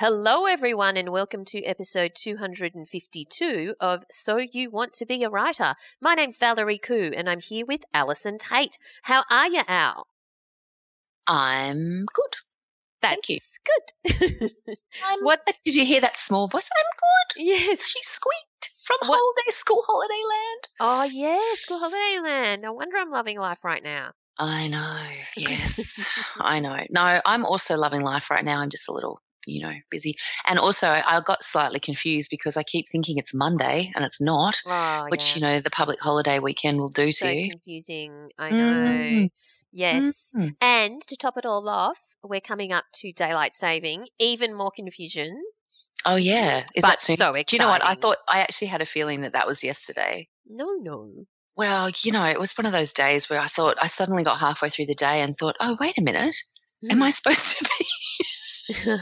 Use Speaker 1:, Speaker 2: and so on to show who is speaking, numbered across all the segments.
Speaker 1: Hello, everyone, and welcome to episode 252 of So You Want to Be a Writer. My name's Valerie Khoo, and I'm here with Allison Tait. How are you, Al?
Speaker 2: I'm good.
Speaker 1: That's
Speaker 2: Thank you.
Speaker 1: good.
Speaker 2: I'm,
Speaker 1: What's-
Speaker 2: Did you hear that small voice? I'm good.
Speaker 1: yes.
Speaker 2: She squeaked from
Speaker 1: What-
Speaker 2: holiday school holiday land.
Speaker 1: Oh, yes, School Holiday Land. No wonder I'm loving life right now.
Speaker 2: I know. Yes, I know. No, I'm also loving life right now. I'm just a little, you know, busy. And also, I got slightly confused because I keep thinking it's Monday and it's not,
Speaker 1: Oh,
Speaker 2: which,
Speaker 1: yeah.
Speaker 2: you know, the public holiday weekend will do
Speaker 1: so
Speaker 2: to you.
Speaker 1: confusing. I know.
Speaker 2: Mm.
Speaker 1: Yes.
Speaker 2: Mm.
Speaker 1: And to top it all off, we're coming up to daylight saving. Even more confusion.
Speaker 2: Oh, yeah. Is
Speaker 1: But
Speaker 2: that soon?
Speaker 1: so
Speaker 2: Do you know what? I thought, I actually had a feeling that that was yesterday.
Speaker 1: No, no.
Speaker 2: Well, you know, it was one of those days where I thought I suddenly got halfway through the day and thought, oh, wait a minute.
Speaker 1: Mm.
Speaker 2: Am I supposed to be? Am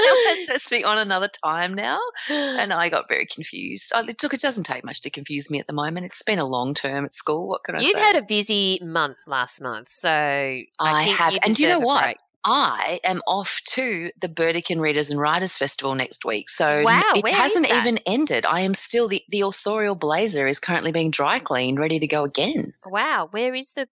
Speaker 2: I supposed to be on another time now? And I got very confused. I, look, it doesn't take much to confuse me at the moment. It's been a long term at school. What can I say?
Speaker 1: You've
Speaker 2: say?
Speaker 1: had a busy month last month, so I,
Speaker 2: I have.
Speaker 1: You
Speaker 2: And do you know what?
Speaker 1: break.
Speaker 2: I am off to the Burdekin Readers and Writers Festival next week. So
Speaker 1: Wow,
Speaker 2: it hasn't even ended. I am still, the, the authorial blazer is currently being dry cleaned, ready to go again.
Speaker 1: Wow, where is the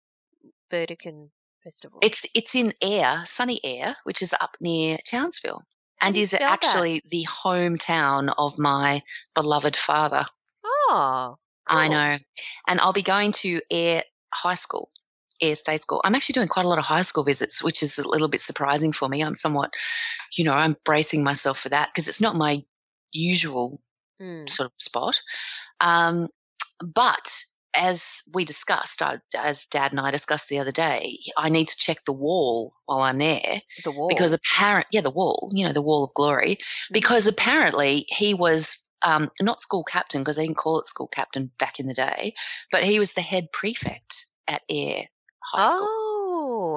Speaker 1: Burdekin Festival?
Speaker 2: It's it's in Ayr, Sunny Ayr, which is up near Townsville,
Speaker 1: How
Speaker 2: and is
Speaker 1: spell that?
Speaker 2: actually the hometown of my beloved father.
Speaker 1: oh,
Speaker 2: I know, and I'll be going to Ayr High School, Ayr State School. I'm actually doing quite a lot of high school visits, which is a little bit surprising for me. I'm somewhat, you know, I'm bracing myself for that because it's not my usual
Speaker 1: Mm.
Speaker 2: sort of spot. Um, but as we discussed, I, as Dad and I discussed the other day, I need to check the wall while I'm there
Speaker 1: the wall.
Speaker 2: because apparent, yeah, the wall, you know, the wall of glory, because apparently he was um, not school captain because they didn't call it school captain back in the day, but he was the head prefect at Ayr High School.
Speaker 1: oh,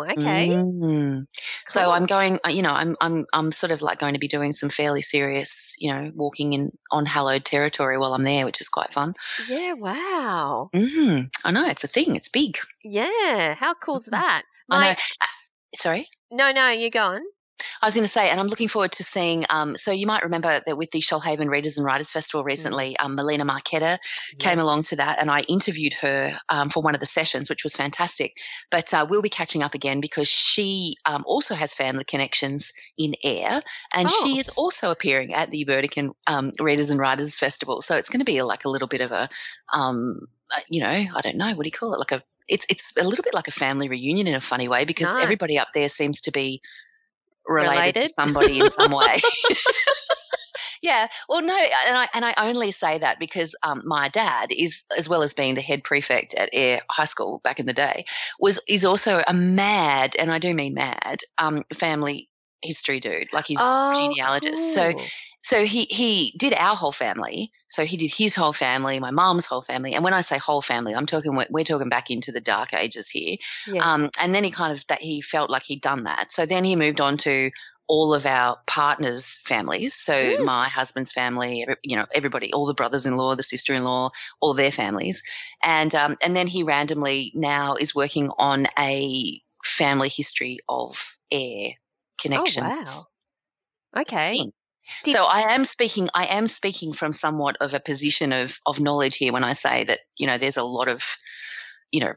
Speaker 1: okay.
Speaker 2: Mm. So
Speaker 1: Cool.
Speaker 2: I'm going, uh, you know, I'm I'm I'm sort of like going to be doing some fairly serious, you know, walking in on hallowed territory while I'm there, which is quite fun.
Speaker 1: Yeah, wow.
Speaker 2: Mm, I know it's a thing. It's big.
Speaker 1: Yeah, how cool's that?
Speaker 2: I know. Uh, Sorry.
Speaker 1: no, no, you're gone.
Speaker 2: I was going to say, and I'm looking forward to seeing. Um, so you might remember that with the Shoalhaven Readers and Writers Festival recently, um, Melina Marchetta came along to that, and I interviewed her um, for one of the sessions, which was fantastic. But uh, we'll be catching up again because she um, also has family connections in Ayr, and
Speaker 1: Oh.
Speaker 2: she is also appearing at the Burdekin um, Readers and Writers Festival. So it's going to be like a little bit of a, um, uh, you know, I don't know, what do you call it? Like a it's it's a little bit like a family reunion in a funny way because
Speaker 1: Nice.
Speaker 2: everybody up there seems to be related,
Speaker 1: Related?
Speaker 2: to somebody in some way. yeah. Well, no, and I and I only say that because um, my dad is, as well as being the head prefect at Ayr High School back in the day, was is also a mad, and I do mean mad, um, family history dude. Like he's
Speaker 1: Oh,
Speaker 2: genealogist.
Speaker 1: Cool.
Speaker 2: so he he did our whole family. So he did his whole family, my mom's whole family, and when I say whole family, I'm talking we're, we're talking back into the dark ages here.
Speaker 1: yes.
Speaker 2: Um, and then he kind of that he felt like he'd done that. So then he moved on to all of our partners' families. So
Speaker 1: Mm.
Speaker 2: my husband's family, you know, everybody, all the brothers-in-law, the sister-in-law, all their families, and um, and then he randomly now is working on a family history of Ayr connections. Oh, wow.
Speaker 1: okay.
Speaker 2: thing.
Speaker 1: Did-
Speaker 2: so I am speaking. I am speaking from somewhat of a position of of knowledge here when I say that you know there's a lot of you know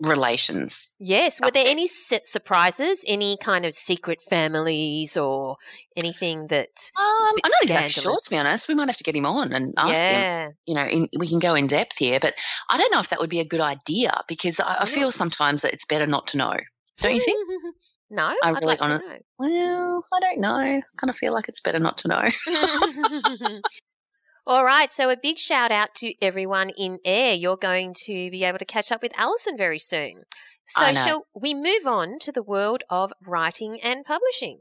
Speaker 2: relations.
Speaker 1: Yes. Were there
Speaker 2: there.
Speaker 1: any surprises? Any kind of secret families or anything that?
Speaker 2: Um, I'm not exactly sure, to be honest. We might have to get him on and ask him.
Speaker 1: yeah.
Speaker 2: You know, in, we can go in depth here, but I don't know if that would be a good idea because I, I feel sometimes that it's better not to know. Don't you think?
Speaker 1: no.
Speaker 2: I
Speaker 1: I'd
Speaker 2: really
Speaker 1: like
Speaker 2: honest-
Speaker 1: to
Speaker 2: Well, I don't know. I kind of feel like it's better not to know.
Speaker 1: know. All right, so a big shout out to everyone in Ayr. You're going to be able to catch up with Allison very soon. So, shall we move on to the world of writing and publishing?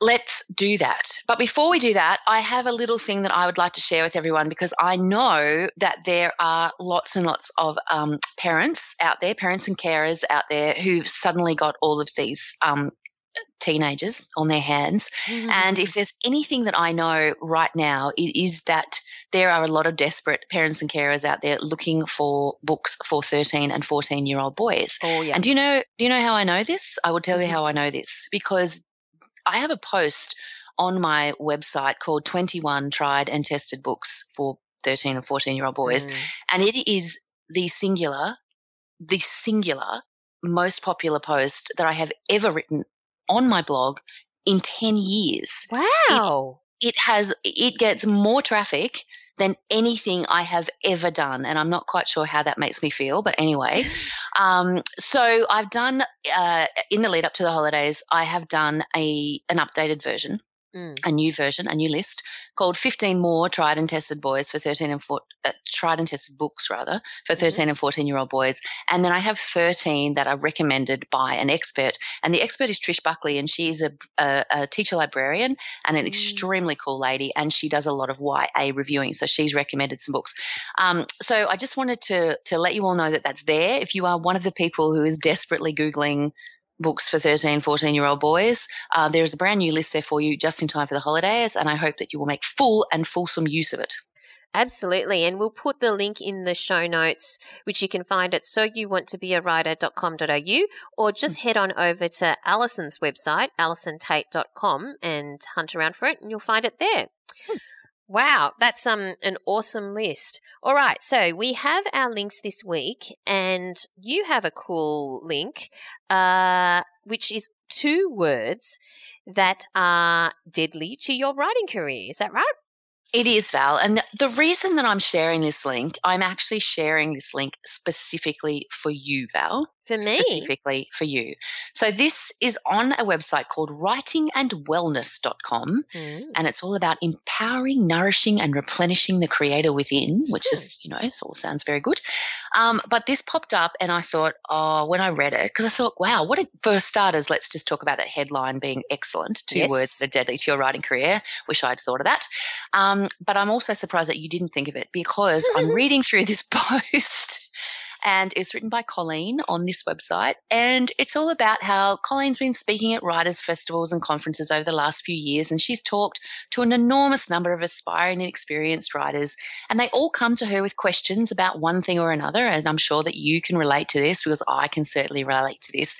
Speaker 2: Let's do that. But before we do that, I have a little thing that I would like to share with everyone because I know that there are lots and lots of um, parents out there, parents and carers out there who've suddenly got all of these um, teenagers on their hands. And if there's anything that I know right now, it is that there are a lot of desperate parents and carers out there looking for books for 13 and 14 year old boys.
Speaker 1: oh yeah,
Speaker 2: And do you know do you know how I know this? I will tell you
Speaker 1: Mhm.
Speaker 2: how I know this because I have a post on my website called 21 tried and tested books for 13 and 14 year old boys
Speaker 1: Mm.
Speaker 2: and it is the singular the singular most popular post that I have ever written on my blog in 10 years.
Speaker 1: wow.
Speaker 2: It has it gets more traffic than anything I have ever done and I'm not quite sure how that makes me feel but anyway. Um, so I've done uh, in the lead up to the holidays I have done a an updated version
Speaker 1: Mm.
Speaker 2: a new version, a new list called 15 more tried and tested boys for 13 and 14, uh, tried and tested books rather for 13 and 14 year old boys. And then I have 13 that are recommended by an expert. And the expert is Trish Buckley, and she's a, a, a teacher librarian and an
Speaker 1: Mm.
Speaker 2: extremely cool lady. And she does a lot of YA reviewing. So she's recommended some books. Um, so I just wanted to, to let you all know that that's there. If you are one of the people who is desperately Googling books for 13, 14 year old boys, uh, there is a brand new list there for you just in time for the holidays, and I hope that you will make full and fulsome use of it.
Speaker 1: Absolutely. And we'll put the link in the show notes, which you can find at so you want to be a writer.com.au or just head on over to Allison's website, allisontait.com and hunt around for it and you'll find it there. Wow, that's um an awesome list. All right, so we have our links this week, and you have a cool link, uh, which is two words that are deadly to your writing career. Is that right?
Speaker 2: It is, Val. And the- the reason that I'm sharing this link, I'm actually sharing this link specifically for you, Val.
Speaker 1: For me,
Speaker 2: Specifically for you. So this is on a website called writingandwellness.com.
Speaker 1: Mm.
Speaker 2: and it's all about empowering, nourishing, and replenishing the creator within, which is, you know, it all sounds very good. Um, but this popped up, and I thought, oh, when I read it, because I thought, wow, what? A, for starters, let's just talk about that headline being excellent. Two
Speaker 1: Yes.
Speaker 2: words that are deadly to your writing career. Wish I'd thought of that. Um, but I'm also surprised that you didn't think of it because I'm reading through this post. And it's written by Colleen on this website. And it's all about how Colleen's been speaking at writers' festivals and conferences over the last few years. And she's talked to an enormous number of aspiring and experienced writers. And they all come to her with questions about one thing or another. And I'm sure that you can relate to this because I can certainly relate to this.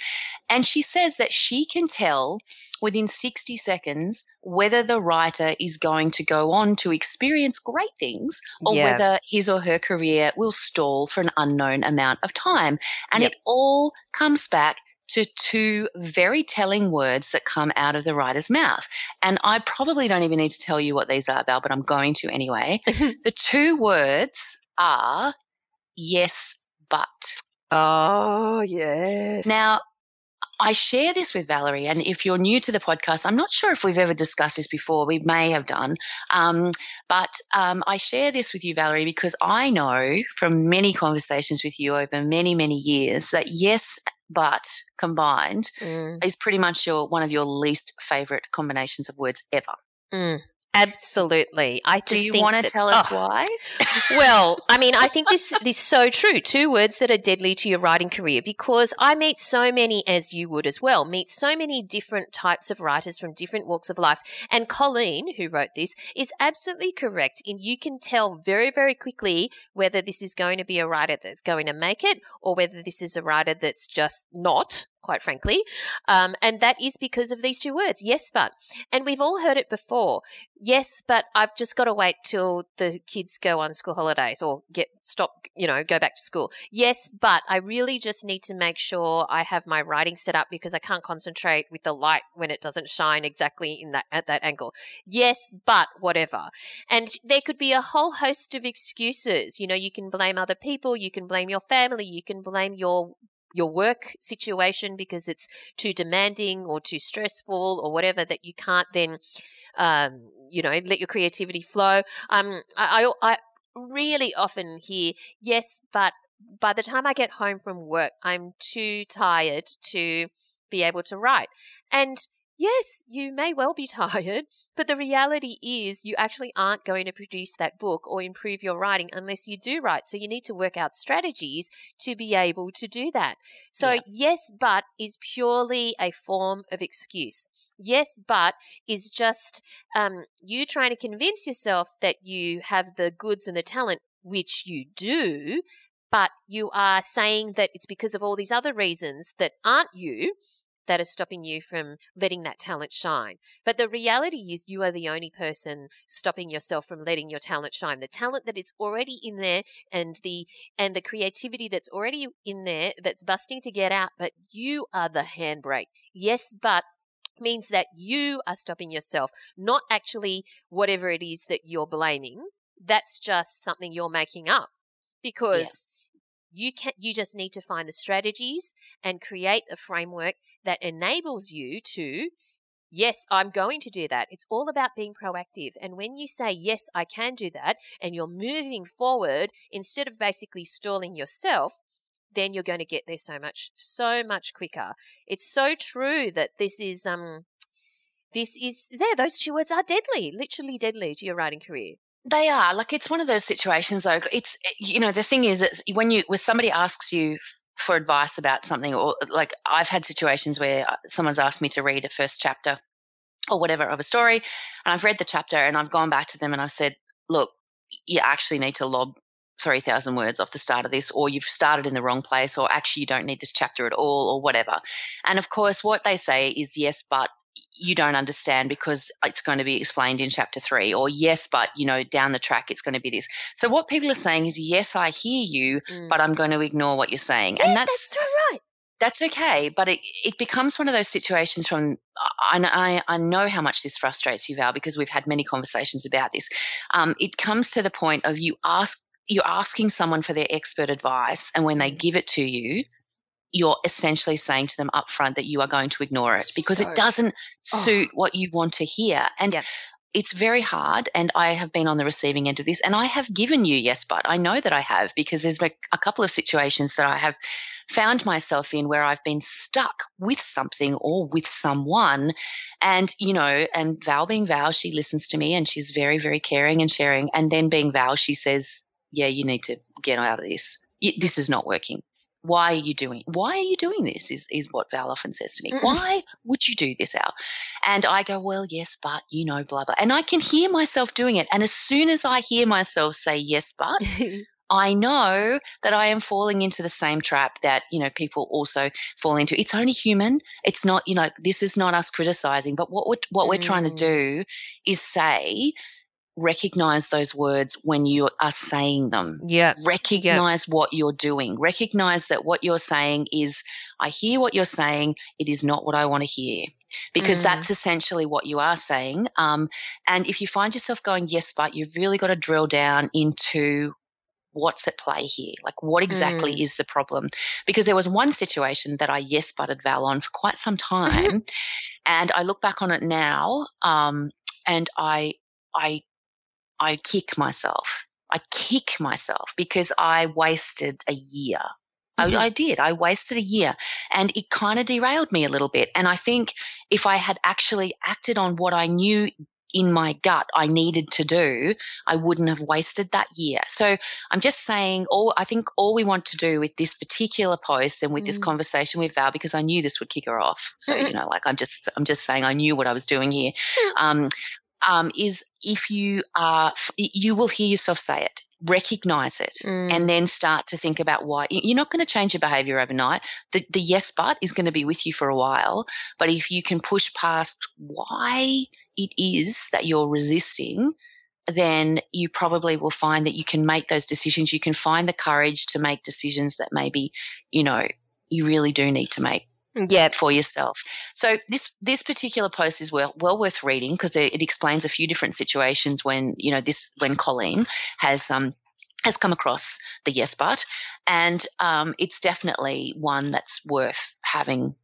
Speaker 2: And she says that she can tell within 60 seconds whether the writer is going to go on to experience great things or
Speaker 1: Yeah.
Speaker 2: whether his or her career will stall for an unknown amount of time. And
Speaker 1: Yep.
Speaker 2: it all comes back to two very telling words that come out of the writer's mouth. And I probably don't even need to tell you what these are, Val, but I'm going to anyway. the two words are yes, but.
Speaker 1: Oh, yes.
Speaker 2: Now, I share this with Valerie, and if you're new to the podcast, I'm not sure if we've ever discussed this before. We may have done, um, but um, I share this with you, Valerie, because I know from many conversations with you over many, many years that yes, but combined
Speaker 1: Mm,
Speaker 2: is pretty much your one of your least favorite combinations of words ever.
Speaker 1: mm, absolutely. I
Speaker 2: Do you
Speaker 1: think
Speaker 2: want to tell us
Speaker 1: oh,
Speaker 2: why?
Speaker 1: well, I mean, I think this this is so true. Two words that are deadly to your writing career because I meet so many, as you would as well, meet so many different types of writers from different walks of life. And Colleen, who wrote this, is absolutely correct. And you can tell very, very quickly whether this is going to be a writer that's going to make it or whether this is a writer that's just not quite frankly. Um, and that is because of these two words, yes, but. And we've all heard it before. Yes, but I've just got to wait till the kids go on school holidays or get stop, you know, go back to school. Yes, but I really just need to make sure I have my writing set up because I can't concentrate with the light when it doesn't shine exactly in that at that angle. Yes, but whatever. And there could be a whole host of excuses. You know, you can blame other people, you can blame your family, you can blame your your work situation because it's too demanding or too stressful or whatever that you can't then um, you know let your creativity flow. Um, I, I, I really often hear yes but by the time i get home from work i'm too tired to be able to write. And yes you may well be tired but the reality is, you actually aren't going to produce that book or improve your writing unless you do write. So you need to work out strategies to be able to do that. So, yeah. yes, but is purely a form of excuse. Yes, but is just um, you trying to convince yourself that you have the goods and the talent, which you do, but you are saying that it's because of all these other reasons that aren't you that are stopping you from letting that talent shine. But the reality is you are the only person stopping yourself from letting your talent shine. The talent that is already in there and the and the creativity that's already in there that's busting to get out, but you are the handbrake. Yes, but means that you are stopping yourself, not actually whatever it is that you're blaming. That's just something you're making up because you can you just need to find the strategies and create a framework that enables you to yes i'm going to do that. It's all about being proactive and when you say yes i can do that and you're moving forward instead of basically stalling yourself then you're going to get there so much so much quicker. It's so true that this is um this is there those two words are deadly literally deadly to your writing career
Speaker 2: they are like it's one of those situations though. It's you know the thing is that when you when somebody asks you for advice about something or like I've had situations where uh, someone's asked me to read a first chapter or whatever of a story and I've read the chapter and I've gone back to them and I've said, look, you actually need to lob 3,000 words off the start of this, or you've started in the wrong place, or actually you don't need this chapter at all, or whatever. And of course, what they say is, yes, but you don't understand because it's going to be explained in chapter three, or yes, but you know, down the track it's going to be this. So what people are saying is, yes, I hear you, mm. but I'm going to ignore what you're saying,
Speaker 1: and that's, that's right.
Speaker 2: That's okay, but it, it becomes one of those situations from I, I, I know how much this frustrates you, Val, because we've had many conversations about this. Um, it comes to the point of you ask you're asking someone for their expert advice, and when they mm. give it to you, you're essentially saying to them up front that you are going to ignore it because so, it doesn't oh. suit oh. what you want to hear. And yeah. it's very hard. And I have been on the receiving end of this and I have given you yes, but I know that I have because there's been a couple of situations that I have found myself in where I've been stuck with something or with someone. And, you know, and Val being Val, she listens to me and she's very, very caring and sharing. And then being Val, she says, yeah, you need to get out of this. This is not working why are you doing why are you doing this is, is what val often says to me mm why would you do this al and i go well yes but you know blah blah and i can hear myself doing it and as soon as i hear myself say yes but I know that I am falling into the same trap that, you know, people also fall into. It's only human. It's not, you know, this is not us criticizing, but what we're, what we're trying to mm. do is say, recognize those words when you are saying them.
Speaker 1: Yeah.
Speaker 2: Recognize yep. what you're doing. Recognize that what you're saying is, I hear what you're saying. It is not what I want to hear. Because mm. that's essentially what you are saying. Um, and if you find yourself going, yes, but you've really got to drill down into what's at play here? Like, what exactly mm. is the problem? Because there was one situation that I yes butted Val on for quite some time. and I look back on it now um, and I, I I kick myself. I kick myself because I wasted a year. Mm-hmm. I, I, did. I wasted a year and it kind of derailed me a little bit. And I think if I had actually acted on what I knew in my gut I needed to do, I wouldn't have wasted that year. So I'm just saying all I think all we want to do with this particular post and with mm. this conversation with Val, because I knew this would kick her off. So, you know, like I'm just I'm just saying I knew what I was doing here. Um, um, is if you are, you will hear yourself say it. recognize it
Speaker 1: Mm.
Speaker 2: and then start to think about why you're not going to change your behavior overnight the, the yes but is going to be with you for a while but if you can push past why it is that you're resisting then you probably will find that you can make those decisions you can find the courage to make decisions that maybe you know you really do need to make
Speaker 1: Yep.
Speaker 2: for yourself. So this this particular post is well well worth reading because it explains a few different situations when you know this when Colleen has um has come across the yes but, and um, it's definitely one that's worth having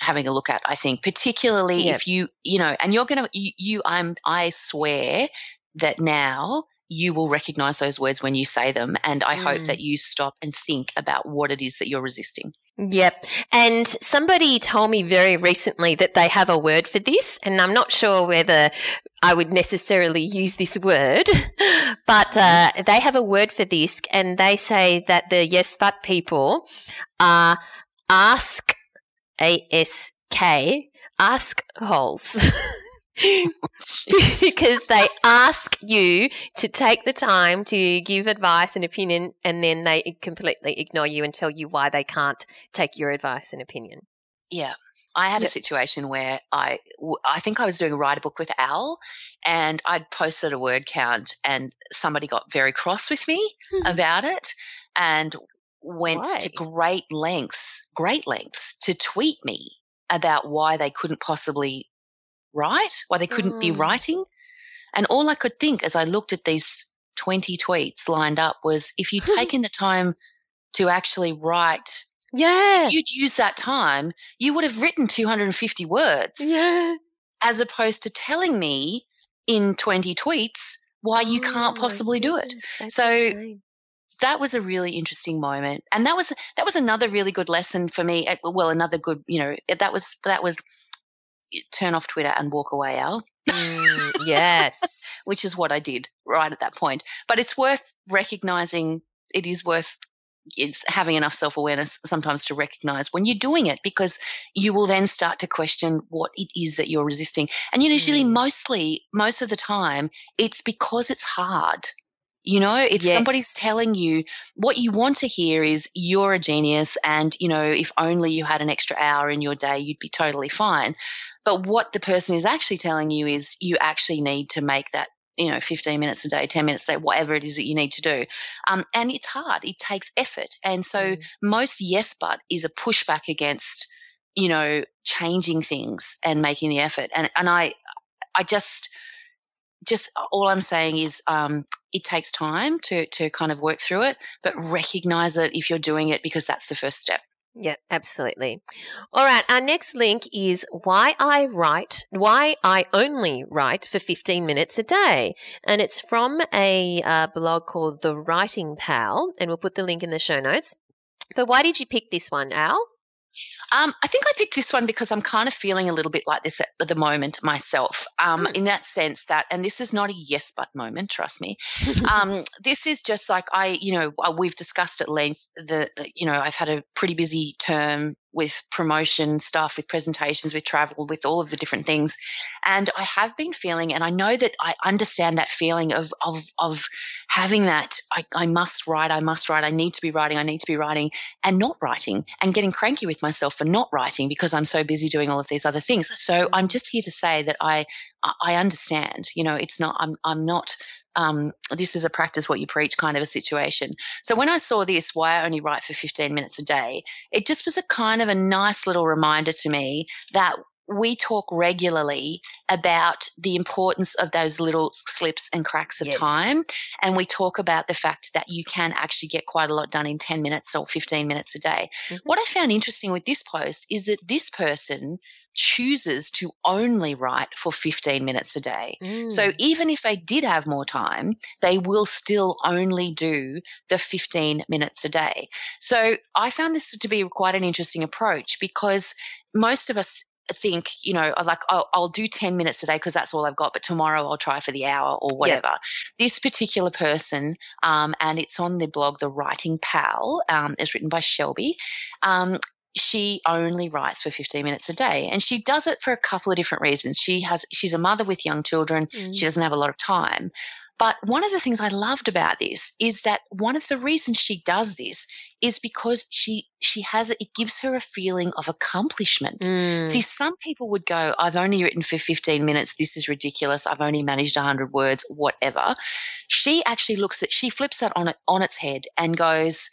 Speaker 2: having a look at. I think particularly
Speaker 1: Yep.
Speaker 2: if you you know and you're gonna you, you I'm I swear that now you will recognize those words when you say them and i hope
Speaker 1: Mm.
Speaker 2: that you stop and think about what it is that you're resisting
Speaker 1: Yep. And somebody told me very recently that they have a word for this, and I'm not sure whether I would necessarily use this word, but uh, they have a word for this, and they say that the yes but people are ask, A S K, ask holes. because they ask you to take the time to give advice and opinion and then they completely ignore you and tell you why they can't take your advice and opinion.
Speaker 2: Yeah, I had
Speaker 1: Yep.
Speaker 2: a situation where I I think I was doing a write a book with Al, and I'd posted a word count, and somebody got very cross with me
Speaker 1: Hmm.
Speaker 2: about it, and went to great lengths, great lengths to tweet me about why they couldn't possibly write, why they couldn't be
Speaker 1: Mm.
Speaker 2: writing, and all I could think as I looked at these twenty tweets lined up was, if you'd taken the time to actually write
Speaker 1: Yeah.
Speaker 2: if you'd use that time, you would have written 250 words
Speaker 1: Yeah.
Speaker 2: as opposed to telling me in 20 tweets why you
Speaker 1: Oh
Speaker 2: can't possibly do it. So,
Speaker 1: insane.
Speaker 2: That was a really interesting moment. And that was that was another really good lesson for me. Uh, Well, another good, you know, that was that was turn off Twitter and walk away, Al,
Speaker 1: Mm, yes.
Speaker 2: which is what I did right at that point. But it's worth recognizing it is worth is having enough self-awareness sometimes to recognize when you're doing it because you will then start to question what it is that you're resisting and usually
Speaker 1: Mm.
Speaker 2: mostly most of the time it's because it's hard you know it's somebody's telling you what you want to hear is you're a genius and you know if only you had an extra hour in your day you'd be totally fine but what the person is actually telling you is you actually need to make that you know 15 minutes a day 10 minutes a day whatever it is that you need to do. Um, and it's hard. It takes effort. And so
Speaker 1: Mm.
Speaker 2: most yes but is a pushback against you know changing things and making the effort. And and i i just just all i'm saying is um, it takes time to to kind of work through it but recognize it if you're doing it because that's the first step
Speaker 1: Yeah, absolutely. All right, our next link is why I write, why I only write for 15 minutes a day. And it's from a uh, blog called The Writing Pal, and we'll put the link in the show notes. But why did you pick this one, Al?
Speaker 2: Um, I think I picked this one because I'm kind of feeling a little bit like this at the moment myself, um,
Speaker 1: Hmm.
Speaker 2: in that sense that, and this is not a yes but moment, trust me. um, this is just like I, you know, uh, we've discussed at length that, you know, I've had a pretty busy term with promotion stuff, with presentations, with travel, with all of the different things. And I have been feeling, and I know that I understand that feeling of, of, of having that, I, I must write, I must write, I need to be writing, I need to be writing and not writing and getting cranky with myself for not writing because I'm so busy doing all of these other things. So I'm just here to say that I I- understand. You know, it's not I'm I'm not um, this is a practice what you preach kind of a situation. So when I saw this, why I only write for 15 minutes a day, it just was a kind of a nice little reminder to me that we talk regularly about the importance of those little slips and cracks of
Speaker 1: Yes.
Speaker 2: time. And we talk about the fact that you can actually get quite a lot done in 10 minutes or 15 minutes a day.
Speaker 1: Mhm.
Speaker 2: What I found interesting with this post is that this person chooses to only write for 15 minutes a day. So
Speaker 1: Mm.
Speaker 2: even if they did have more time, they will still only do the 15 minutes a day. So I found this to be quite an interesting approach because most of us think, you know, like, oh, I'll do 10 minutes a day because that's all I've got, but tomorrow I'll try for the hour or whatever. This particular person, um, and it's on the blog, The Writing Pal, um, it's written by Shelby. Um, she only writes for 15 minutes a day and she does it for a couple of different reasons she has she's a mother with young children
Speaker 1: Mm.
Speaker 2: she doesn't have a lot of time But one of the things I loved about this is that one of the reasons she does this is because she she has it gives her a feeling of accomplishment.
Speaker 1: Mm.
Speaker 2: See, some people would go, I've only written for 15 minutes. This is ridiculous. I've only managed 100 words, whatever. She actually looks at, she flips that on it, on its head and goes,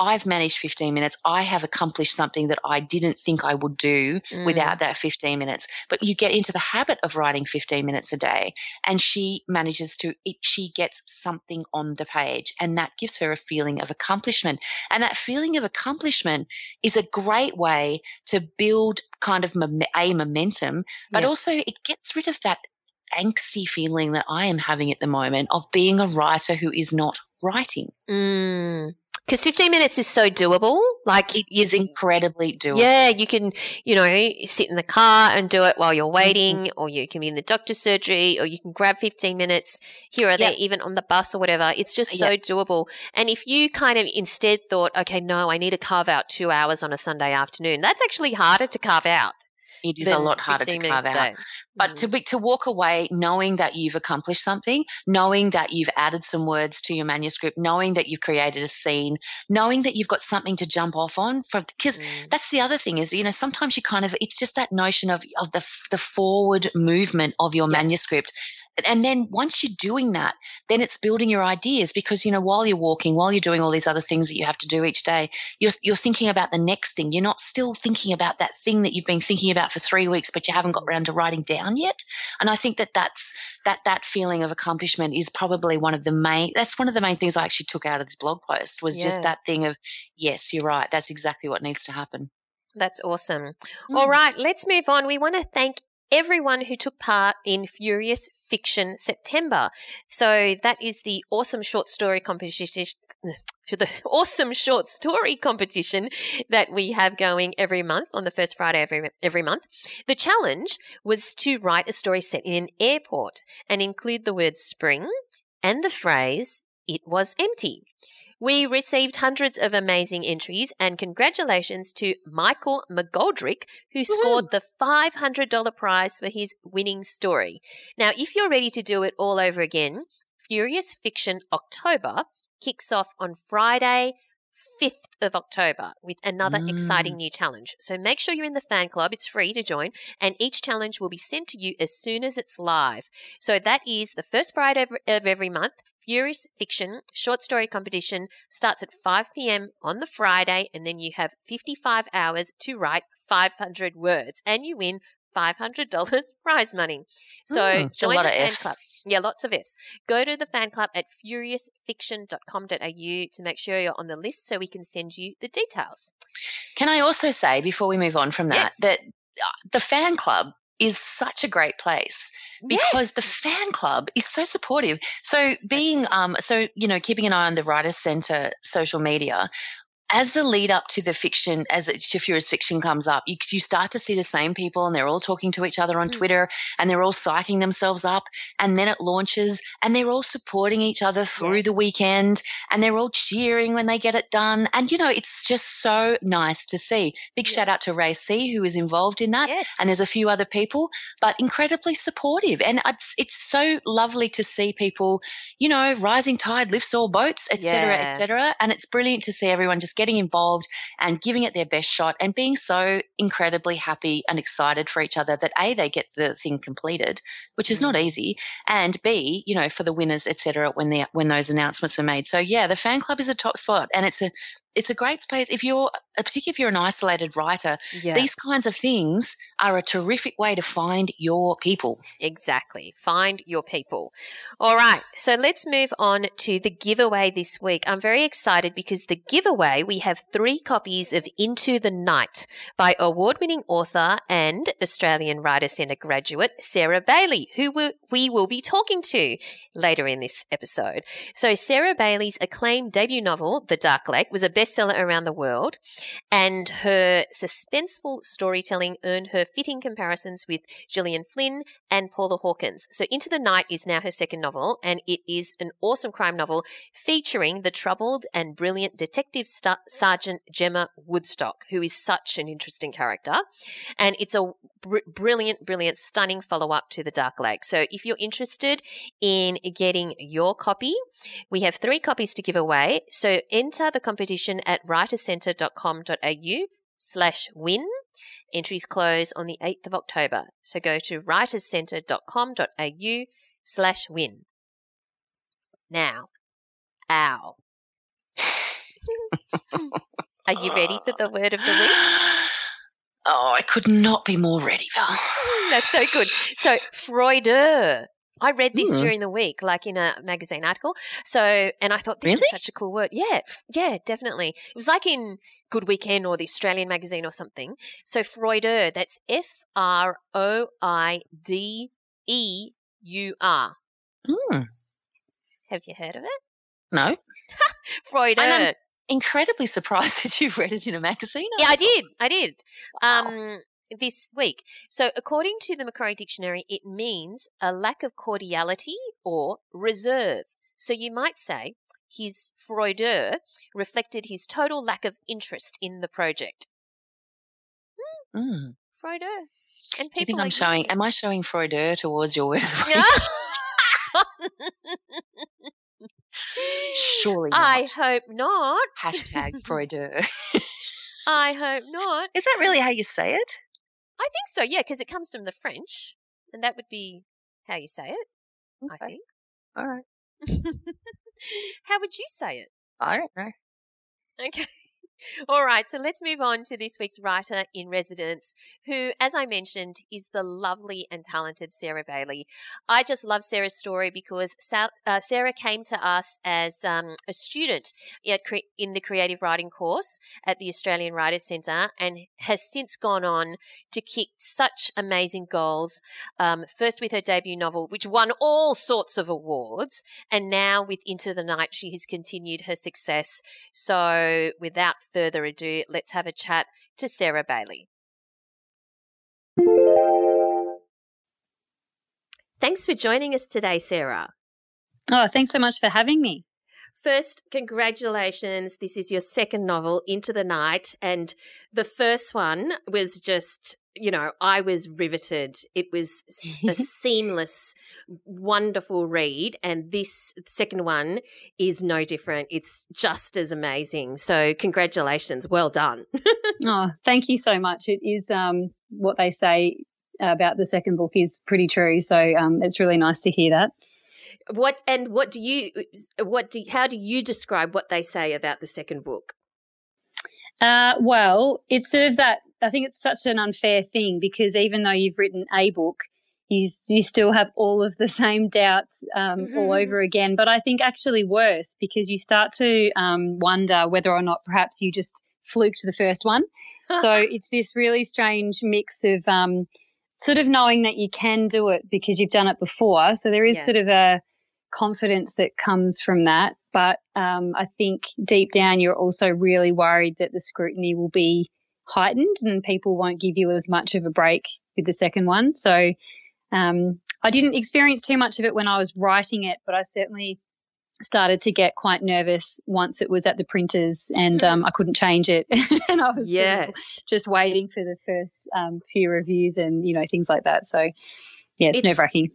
Speaker 2: I've managed 15 minutes. I have accomplished something that I didn't think I would do
Speaker 1: Mm.
Speaker 2: without that 15 minutes. But you get into the habit of writing 15 minutes a day, and she manages to, it, she gets something on the page, and that gives her a feeling of accomplishment. And that feeling of accomplishment is a great way to build kind of a momentum, but
Speaker 1: Yeah.
Speaker 2: also it gets rid of that angsty feeling that I am having at the moment of being a writer who is not writing.
Speaker 1: Mm. Because 15 minutes is so doable. Like,
Speaker 2: It is incredibly doable.
Speaker 1: yeah, you can, you know, sit in the car and do it while you're
Speaker 2: Mm-hmm.
Speaker 1: waiting, or you can be in the doctor's surgery, or you can grab 15 minutes here or there, even on the bus or whatever. It's just so doable. And if you kind of instead thought, okay, no, I need to carve out two hours on a Sunday afternoon, that's actually harder to carve out.
Speaker 2: It is a lot harder to
Speaker 1: 15
Speaker 2: carve out.
Speaker 1: day.
Speaker 2: But
Speaker 1: Mm.
Speaker 2: to be, to walk away knowing that you've accomplished something, knowing that you've added some words to your manuscript, knowing that you've created a scene, knowing that you've got something to jump off on from because
Speaker 1: Mm.
Speaker 2: that's the other thing is you know sometimes you kind of it's just that notion of of the the forward movement of your
Speaker 1: Yes.
Speaker 2: manuscript and then once you're doing that then it's building your ideas because you know while you're walking while you're doing all these other things that you have to do each day you're you're thinking about the next thing you're not still thinking about that thing that you've been thinking about for 3 weeks but you haven't got around to writing down yet and i think that that's that that feeling of accomplishment is probably one of the main that's one of the main things i actually took out of this blog post was
Speaker 1: Yeah.
Speaker 2: just that thing of yes you're right that's exactly what needs to happen
Speaker 1: That's awesome.
Speaker 2: Mm.
Speaker 1: All right, let's move on. We want to thank everyone who took part in Furious Fiction September. So that is the awesome short story competition. The awesome short story competition that we have going every month on the first Friday every every month. The challenge was to write a story set in an airport and include the word spring and the phrase "it was empty." We received hundreds of amazing entries, and congratulations to Michael McGoldrick, who scored the $500 prize for his winning story. Now, if you're ready to do it all over again, Furious Fiction October kicks off on Friday, 5th of October with another
Speaker 2: Mm.
Speaker 1: exciting new challenge. So make sure you're in the fan club. It's free to join, and each challenge will be sent to you as soon as it's live. So that is the first Friday of every month. Furious Fiction short story competition starts at 5 p.m. on the Friday, and then you have 55 hours to write 500 words, and you win $500 prize money. So
Speaker 2: Mm,
Speaker 1: join
Speaker 2: lot
Speaker 1: the
Speaker 2: of
Speaker 1: fan
Speaker 2: Fs.
Speaker 1: club. Yeah, lots of Fs. Go to the fan club at furiousfiction.com.au to make sure you're on the list so we can send you the details.
Speaker 2: Can I also say before we move on from that
Speaker 1: Yes.
Speaker 2: that uh, the fan club is such a great place because
Speaker 1: Yes.
Speaker 2: the fan club is so supportive. So being um so you know keeping an eye on the Writers Centre social media as the lead up to the fiction, as it, Fiction comes up, you, you start to see the same people and they're all talking to each other on
Speaker 1: Mm.
Speaker 2: Twitter and they're all psyching themselves up. And then it launches and they're all supporting each other through
Speaker 1: Yes.
Speaker 2: the weekend and they're all cheering when they get it done. And, you know, it's just so nice to see. Big shout out to Ray C, who is involved in that.
Speaker 1: Yes.
Speaker 2: And there's a few other people, but incredibly supportive. And it's, it's so lovely to see people, you know, rising tide lifts all boats, et cetera,
Speaker 1: Yeah.
Speaker 2: et cetera. And it's brilliant to see everyone just getting involved and giving it their best shot and being so incredibly happy and excited for each other that A, they get the thing completed, which is not
Speaker 1: Mm.
Speaker 2: easy, and B, you know, for the winners, et cetera, when the when those announcements are made. So yeah, the fan club is a top spot and it's a it's a great space. If you're particularly if you're an isolated writer,
Speaker 1: yeah.
Speaker 2: these kinds of things are a terrific way to find your people.
Speaker 1: Exactly. Find your people. All right. So let's move on to the giveaway this week. I'm very excited because the giveaway, we have three copies of Into the Night by award winning author and Australian Writer Centre graduate Sarah Bailey, who we- we will be talking to later in this episode. So, Sarah Bailey's acclaimed debut novel, The Dark Lake, was a bestseller around the world, and her suspenseful storytelling earned her fitting comparisons with Gillian Flynn and Paula Hawkins. So, Into the Night is now her second novel, and it is an awesome crime novel featuring the troubled and brilliant Detective Sergeant Gemma Woodstock, who is such an interesting character. And it's a br- brilliant, brilliant, stunning follow up to The Dark Lake. So if you're interested in getting your copy, we have three copies to give away. So enter the competition at writerscentre.com.au slash win. Entries close on the 8th of October. So go to writerscentre.com.au slash win. Now, ow. Are you ready for the word of the week?
Speaker 2: Oh, I could not be more ready, Val.
Speaker 1: Mm, that's so good. So, Froideur. I read this
Speaker 2: Hmm.
Speaker 1: during the week, like in a magazine article. So, and I thought this
Speaker 2: Really?
Speaker 1: is such a cool word. Yeah, yeah, definitely. It was like in Good Weekend or the Australian magazine or something. So, Froideur, that's F R O I D E U R.
Speaker 2: Hmm.
Speaker 1: Have you heard of it?
Speaker 2: No,
Speaker 1: Froideur.
Speaker 2: And I'm incredibly surprised that you've read it in a magazine.
Speaker 1: Yeah, I did. I did.
Speaker 2: Wow.
Speaker 1: This week. So, according to the Macquarie Dictionary, it means a lack of cordiality or reserve. So, you might say his Froideur reflected his total lack of interest in the project.
Speaker 2: Mm.
Speaker 1: Froideur. And people
Speaker 2: Do you think I'm showing? Am I showing Froideur towards your word? Surely not.
Speaker 1: I hope not.
Speaker 2: Hashtag Froideur.
Speaker 1: I hope not.
Speaker 2: Is that really how you say it?
Speaker 1: I think so, yeah, because it comes from the French, and that would be how you say it, I think.
Speaker 2: All right.
Speaker 1: how would you say it?
Speaker 2: I don't know.
Speaker 1: Okay. All right, so let's move on to this week's writer in residence, who, as I mentioned, is the lovely and talented Sarah Bailey. I just love Sarah's story because uh, Sarah came to us as um, a student in the creative writing course at the Australian Writers Centre and has since gone on to kick such amazing goals. Um, first with her debut novel, which won all sorts of awards, and now with Into the Night, she has continued her success. So, without further ado, let's have a chat to Sarah Bailey. Thanks for joining us today, Sarah.
Speaker 3: Oh, thanks so much for having me.
Speaker 1: First, congratulations. This is your second novel, Into the Night. And the first one was just, you know, I was riveted. It was a seamless, wonderful read. And this second one is no different. It's just as amazing. So, congratulations. Well done.
Speaker 3: Oh, thank you so much. It is um, what they say about the second book is pretty true. So um, it's really nice to hear that.
Speaker 1: what and what do you what do how do you describe what they say about the second book?
Speaker 3: Uh, well, it's sort of that. I think it's such an unfair thing because even though you've written a book, you you still have all of the same doubts um, all
Speaker 1: Mhm.
Speaker 3: over again. But I think actually worse because you start to um, wonder whether or not perhaps you just fluked the first one. so it's this really strange mix of um, sort of knowing that you can do it because you've done it before. So there is
Speaker 1: Yeah.
Speaker 3: sort of a confidence that comes from that. But um, I think deep down, you're also really worried that the scrutiny will be heightened and people won't give you as much of a break with the second one. So um, I didn't experience too much of it when I was writing it, but I certainly started to get quite nervous once it was at the printers and um, I couldn't change it. and I was sort of
Speaker 1: yes.
Speaker 3: just waiting for the first um, few reviews and, you know, things like that. So, yeah, it's,
Speaker 1: It's-
Speaker 3: nerve wracking.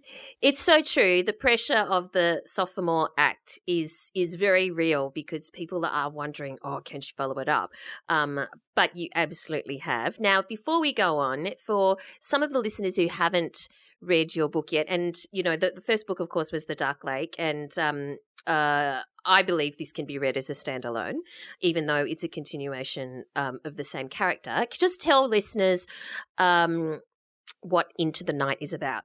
Speaker 1: It's so true. The pressure of the sophomore act is is very real because people are wondering, oh, can she follow it up? Um, but you absolutely have. Now, before we go on, for some of the listeners who haven't read your book yet, and you know, the, the first book, of course, was The Dark Lake, and um, uh, I believe this can be read as a standalone, even though it's a continuation um, of the same character. Just tell listeners um, what Into the Night is about.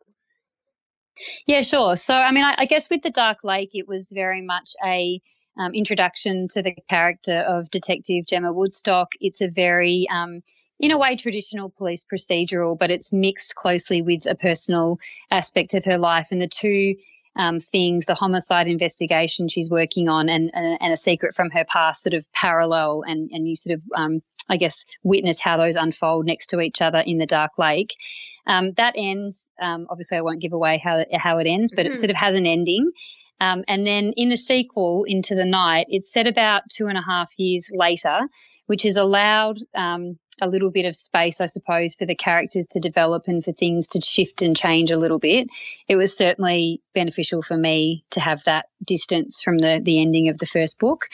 Speaker 3: Yeah, sure. So, I mean, I, I guess with the Dark Lake, it was very much a um, introduction to the character of Detective Gemma Woodstock. It's a very, um, in a way, traditional police procedural, but it's mixed closely with a personal aspect of her life, and the two. Um, things, the homicide investigation she's working on, and, and and a secret from her past, sort of parallel, and and you sort of, um, I guess, witness how those unfold next to each other in the Dark Lake. Um, that ends. Um, obviously, I won't give away how how it ends, but
Speaker 1: Mhm.
Speaker 3: it sort of has an ending. Um, and then in the sequel, Into the Night, it's set about two and a half years later, which has allowed a little bit of space, I suppose, for the characters to develop and for things to shift and change a little bit, it was certainly beneficial for me to have that distance from the, the ending of the first book.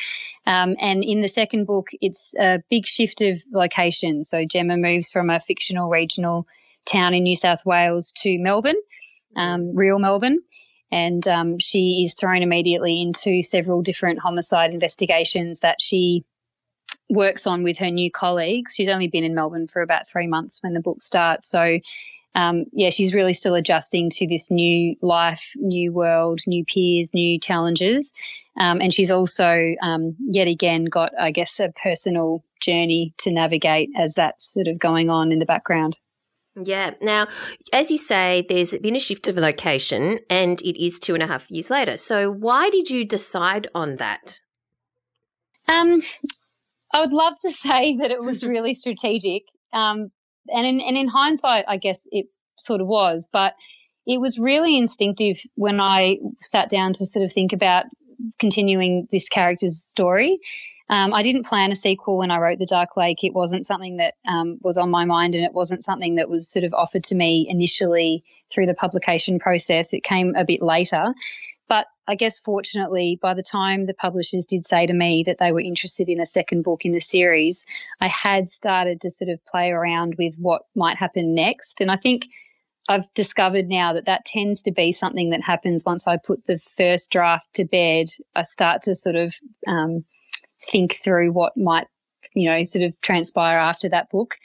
Speaker 3: Um, and in the second book, it's a big shift of location. So Gemma moves from a fictional regional town in New South Wales to Melbourne, um, real Melbourne. And um, she is thrown immediately into several different homicide investigations that she works on with her new colleagues. She's only been in Melbourne for about three months when the book starts. So, um, yeah, she's really still adjusting to this new life, new world, new peers, new challenges. Um, and she's also, um, yet again, got, I guess, a personal journey to navigate as that's sort of going on in the background.
Speaker 1: Yeah. Now, as you say, there's been a shift of location and it is two and a half years later. So, why did you decide on that?
Speaker 3: Um, I would love to say that it was really strategic. Um, and in, and in hindsight, I guess it sort of was, but it was really instinctive when I sat down to sort of think about continuing this character's story. Um, I didn't plan a sequel when I wrote The Dark Lake. It wasn't something that um, was on my mind, and it wasn't something that was sort of offered to me initially through the publication process. It came a bit later. I guess fortunately, by the time the publishers did say to me that they were interested in a second book in the series, I had started to sort of play around with what might happen next. And I think I've discovered now that that tends to be something that happens once I put the first draft to bed. I start to sort of um, think through what might, you know, sort of transpire after that book.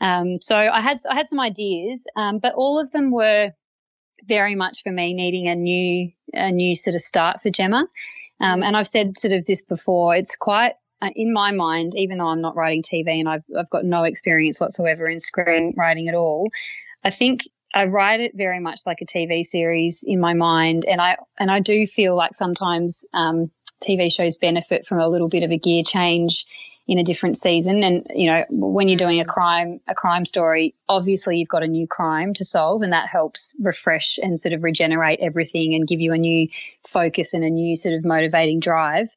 Speaker 3: Um, so I had I had some ideas, um, but all of them were very much for me needing a new a new sort of start for Gemma. Um, and I've said sort of this before. It's quite uh, in my mind, even though I'm not writing TV and I've I've got no experience whatsoever in screenwriting at all. I think I write it very much like a TV series in my mind, and I and I do feel like sometimes um, TV shows benefit from a little bit of a gear change in a different season. And you know, when you're doing a crime a crime story, obviously you've got a new crime to solve, and that helps refresh and sort of regenerate everything and give you a new focus and a new sort of motivating drive.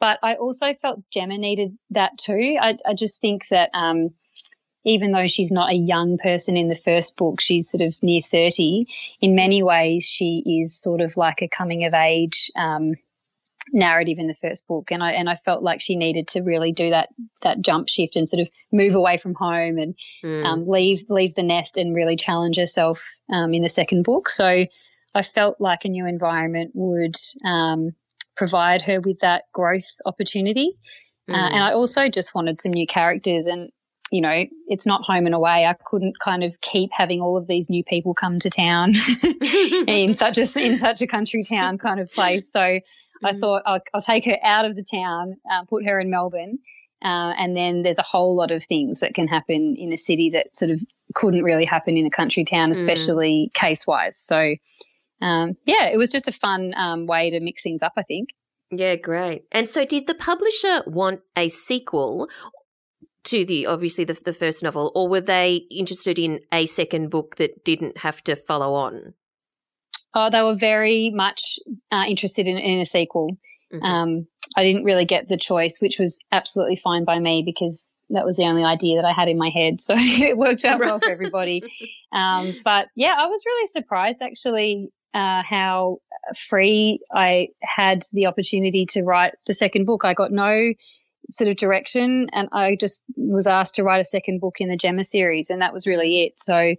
Speaker 3: But I also felt Gemma needed that too. I, I just think that. Um, even though she's not a young person in the first book, she's sort of near 30. In many ways, she is sort of like a coming of age um, narrative in the first book and I and I felt like she needed to really do that that jump shift and sort of move away from home and mm. um, leave leave the nest and really challenge herself um, in the second book so I felt like a new environment would um, provide her with that growth opportunity mm. uh, and I also just wanted some new characters and you know, it's not home and away. I couldn't kind of keep having all of these new people come to town in such a in such a country town kind of place. So I mm. thought I'll, I'll, take her out of the town, uh, put her in Melbourne, uh, and then there's a whole lot of things that can happen in a city that sort of couldn't really happen in a country town, mm. especially mm. case wise. So, um, yeah, it was just a fun um, way to mix things up, I think.
Speaker 1: Yeah, great. And so, did the publisher want a sequel to the obviously the, the first novel, or were they interested in a second book that didn't have to follow on?
Speaker 3: Oh, they were very much uh, interested in, in, a sequel. Mm-hmm. Um, I didn't really get the choice, which was absolutely fine by me because that was the only idea that I had in my head. So it worked out well for everybody. Um, but yeah, I was really surprised actually uh, how free I had the opportunity to write the second book. I got no sort of direction and I just was asked to write a second book in the Gemma series and that was really it. So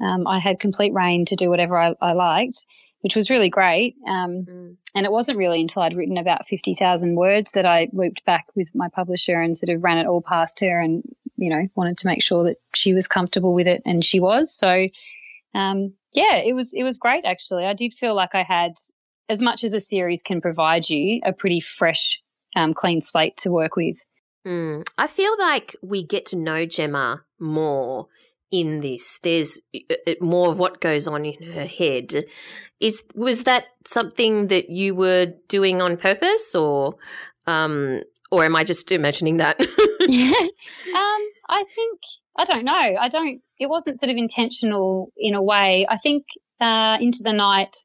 Speaker 3: um, I had complete rein to do whatever I, I liked, which was really great. Um, mm. And it wasn't really until I'd written about 50,000 words that I looped back with my publisher and sort of ran it all past her and, you know, wanted to make sure that she was comfortable with it and she was. So, um, yeah, it was, it was great actually. I did feel like I had, as much as a series can provide you, a pretty fresh, um, clean slate to work with.
Speaker 1: Mm. I feel like we get to know Gemma more in this. There's more of what goes on in her head. Is was that something that you were doing on purpose, or um, or am I just imagining that?
Speaker 3: um, I think I don't know. I don't. It wasn't sort of intentional in a way. I think uh, into the night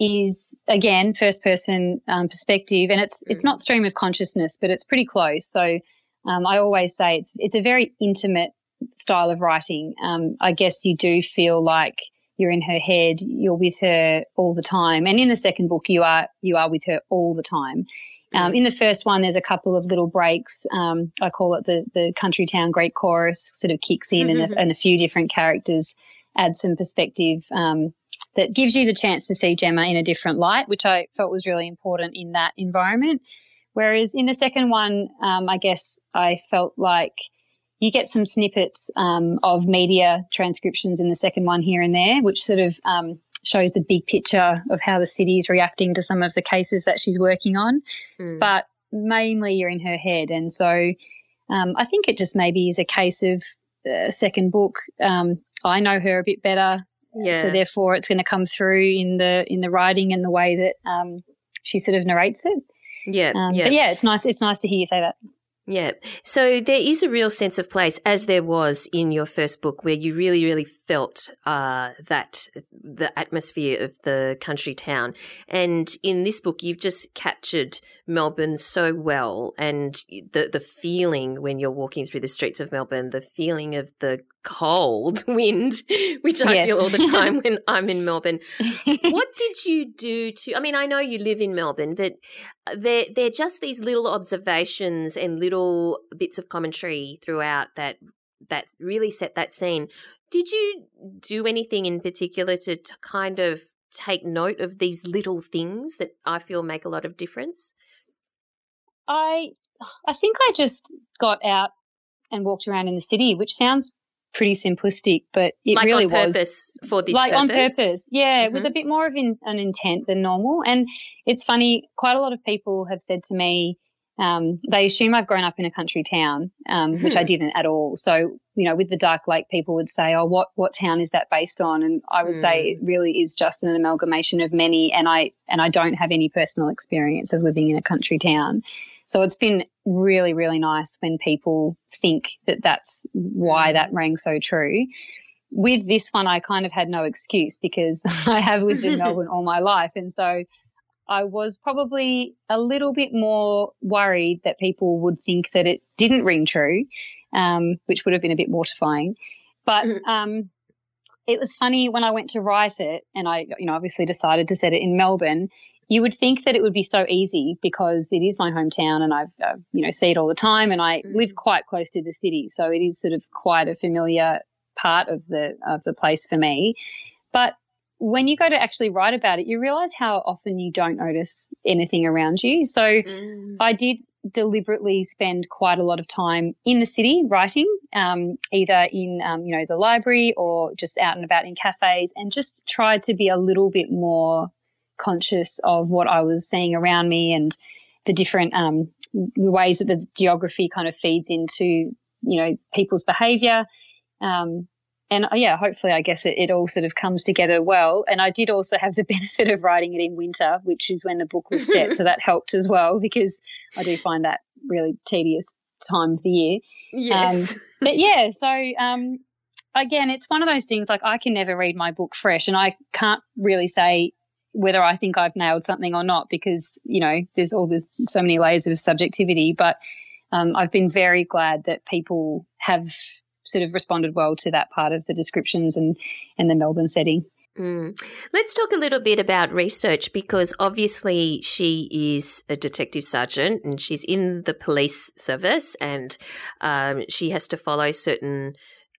Speaker 3: is again first person um, perspective, and it's mm. it's not stream of consciousness, but it's pretty close. So um, I always say it's it's a very intimate style of writing. Um, I guess you do feel like you're in her head, you're with her all the time. And in the second book, you are you are with her all the time. Um, in the first one, there's a couple of little breaks. Um, I call it the the country town great chorus sort of kicks in, and, a, and, a, few different characters add some perspective um, that gives you the chance to see Gemma in a different light, which I felt was really important in that environment. Whereas in the second one, um, I guess I felt like you get some snippets um, of media transcriptions in the second one here and there, which sort of um, shows the big picture of how the city is reacting to some of the cases that she's working on. Mm. But mainly you're in her head. And so um, I think it just maybe is a case of uh, second book. Um, I know her a bit better. Yeah. So therefore it's going to come through in the in the writing and the way that um, she sort of narrates it.
Speaker 1: Yeah, um, yeah.
Speaker 3: But yeah, it's nice. It's nice to hear you say that.
Speaker 1: Yeah. So there is a real sense of place, as there was in your first book, where you really, really felt uh, that the atmosphere of the country town. And in this book, you've just captured Melbourne so well, and the the feeling when you're walking through the streets of Melbourne, the feeling of the cold wind, which I yes. feel all the time when I'm in Melbourne. what did you do to? I mean, I know you live in Melbourne, but uh, they're they're just these little observations and little bits of commentary throughout that that really set that scene. Did you do anything in particular to, to kind of take note of these little things that I feel make a lot of difference?
Speaker 3: I I think I just got out and walked around in the city, which sounds pretty simplistic, but it
Speaker 1: like
Speaker 3: really
Speaker 1: was
Speaker 3: for
Speaker 1: this
Speaker 3: like
Speaker 1: purpose.
Speaker 3: on purpose. Yeah, mm-hmm. with a bit more of in, an intent than normal. And it's funny, quite a lot of people have said to me, um, they assume I've grown up in a country town, um, which I hmm. didn't at all. So, you know, with the Dark Lake, people would say, "Oh, what what town is that based on?" And I would say it hmm. really is just an amalgamation of many. And I and I don't have any personal experience of living in a country town. So it's been really, really nice when people think that that's why that hmm. rang so true. With this one, I kind of had no excuse because I have lived in Melbourne all my life. And so I was probably a little bit more worried that people would think that it didn't ring true, um, which would have been a bit mortifying. But mm-hmm. um, it was funny when I went to write it, and I, you know, obviously decided to set it in Melbourne. You would think that it would be so easy because it is my hometown, and I've, uh, you know, see it all the time, and I mm. live quite close to the city, so it is sort of quite a familiar part of the of the place for me. But when you go to actually write about it, you realize how often you don't notice anything around you. So mm. I did deliberately spend quite a lot of time in the city writing, um, either in um, you know the library or just out and about in cafes, and just tried to be a little bit more conscious of what I was seeing around me and the different um, the ways that the geography kind of feeds into you know people's behaviour. Um, and uh, yeah, hopefully, I guess it, it, all sort of comes together well. And I did also have the benefit of writing it in winter, which is when the book was set. so that helped as well because I do find that really tedious time of the year.
Speaker 1: Yes.
Speaker 3: Um, but yeah, so um, again, it's one of those things like I can never read my book fresh and I can't really say whether I think I've nailed something or not because, you know, there's all the so many layers of subjectivity. But um, I've been very glad that people have sort of responded well to that part of the descriptions and, and the Melbourne setting.
Speaker 1: Mm. Let's talk a little bit about research because obviously she is a detective sergeant and she's in the police service and um, she has to follow certain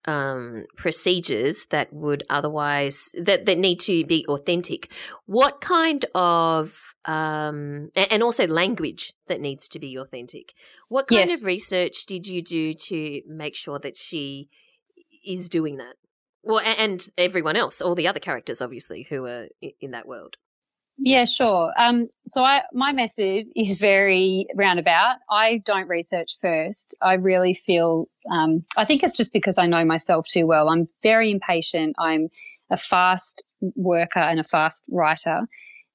Speaker 1: um, procedures that would otherwise that, that need to be authentic. What kind of um, and also language that needs to be authentic. What kind yes. of research did you do to make sure that she is doing that? Well, and everyone else, all the other characters, obviously, who are in that world.
Speaker 3: Yeah, sure. Um, so I, my method is very roundabout. I don't research first. I really feel, um, I think it's just because I know myself too well. I'm very impatient. I'm a fast worker and a fast writer.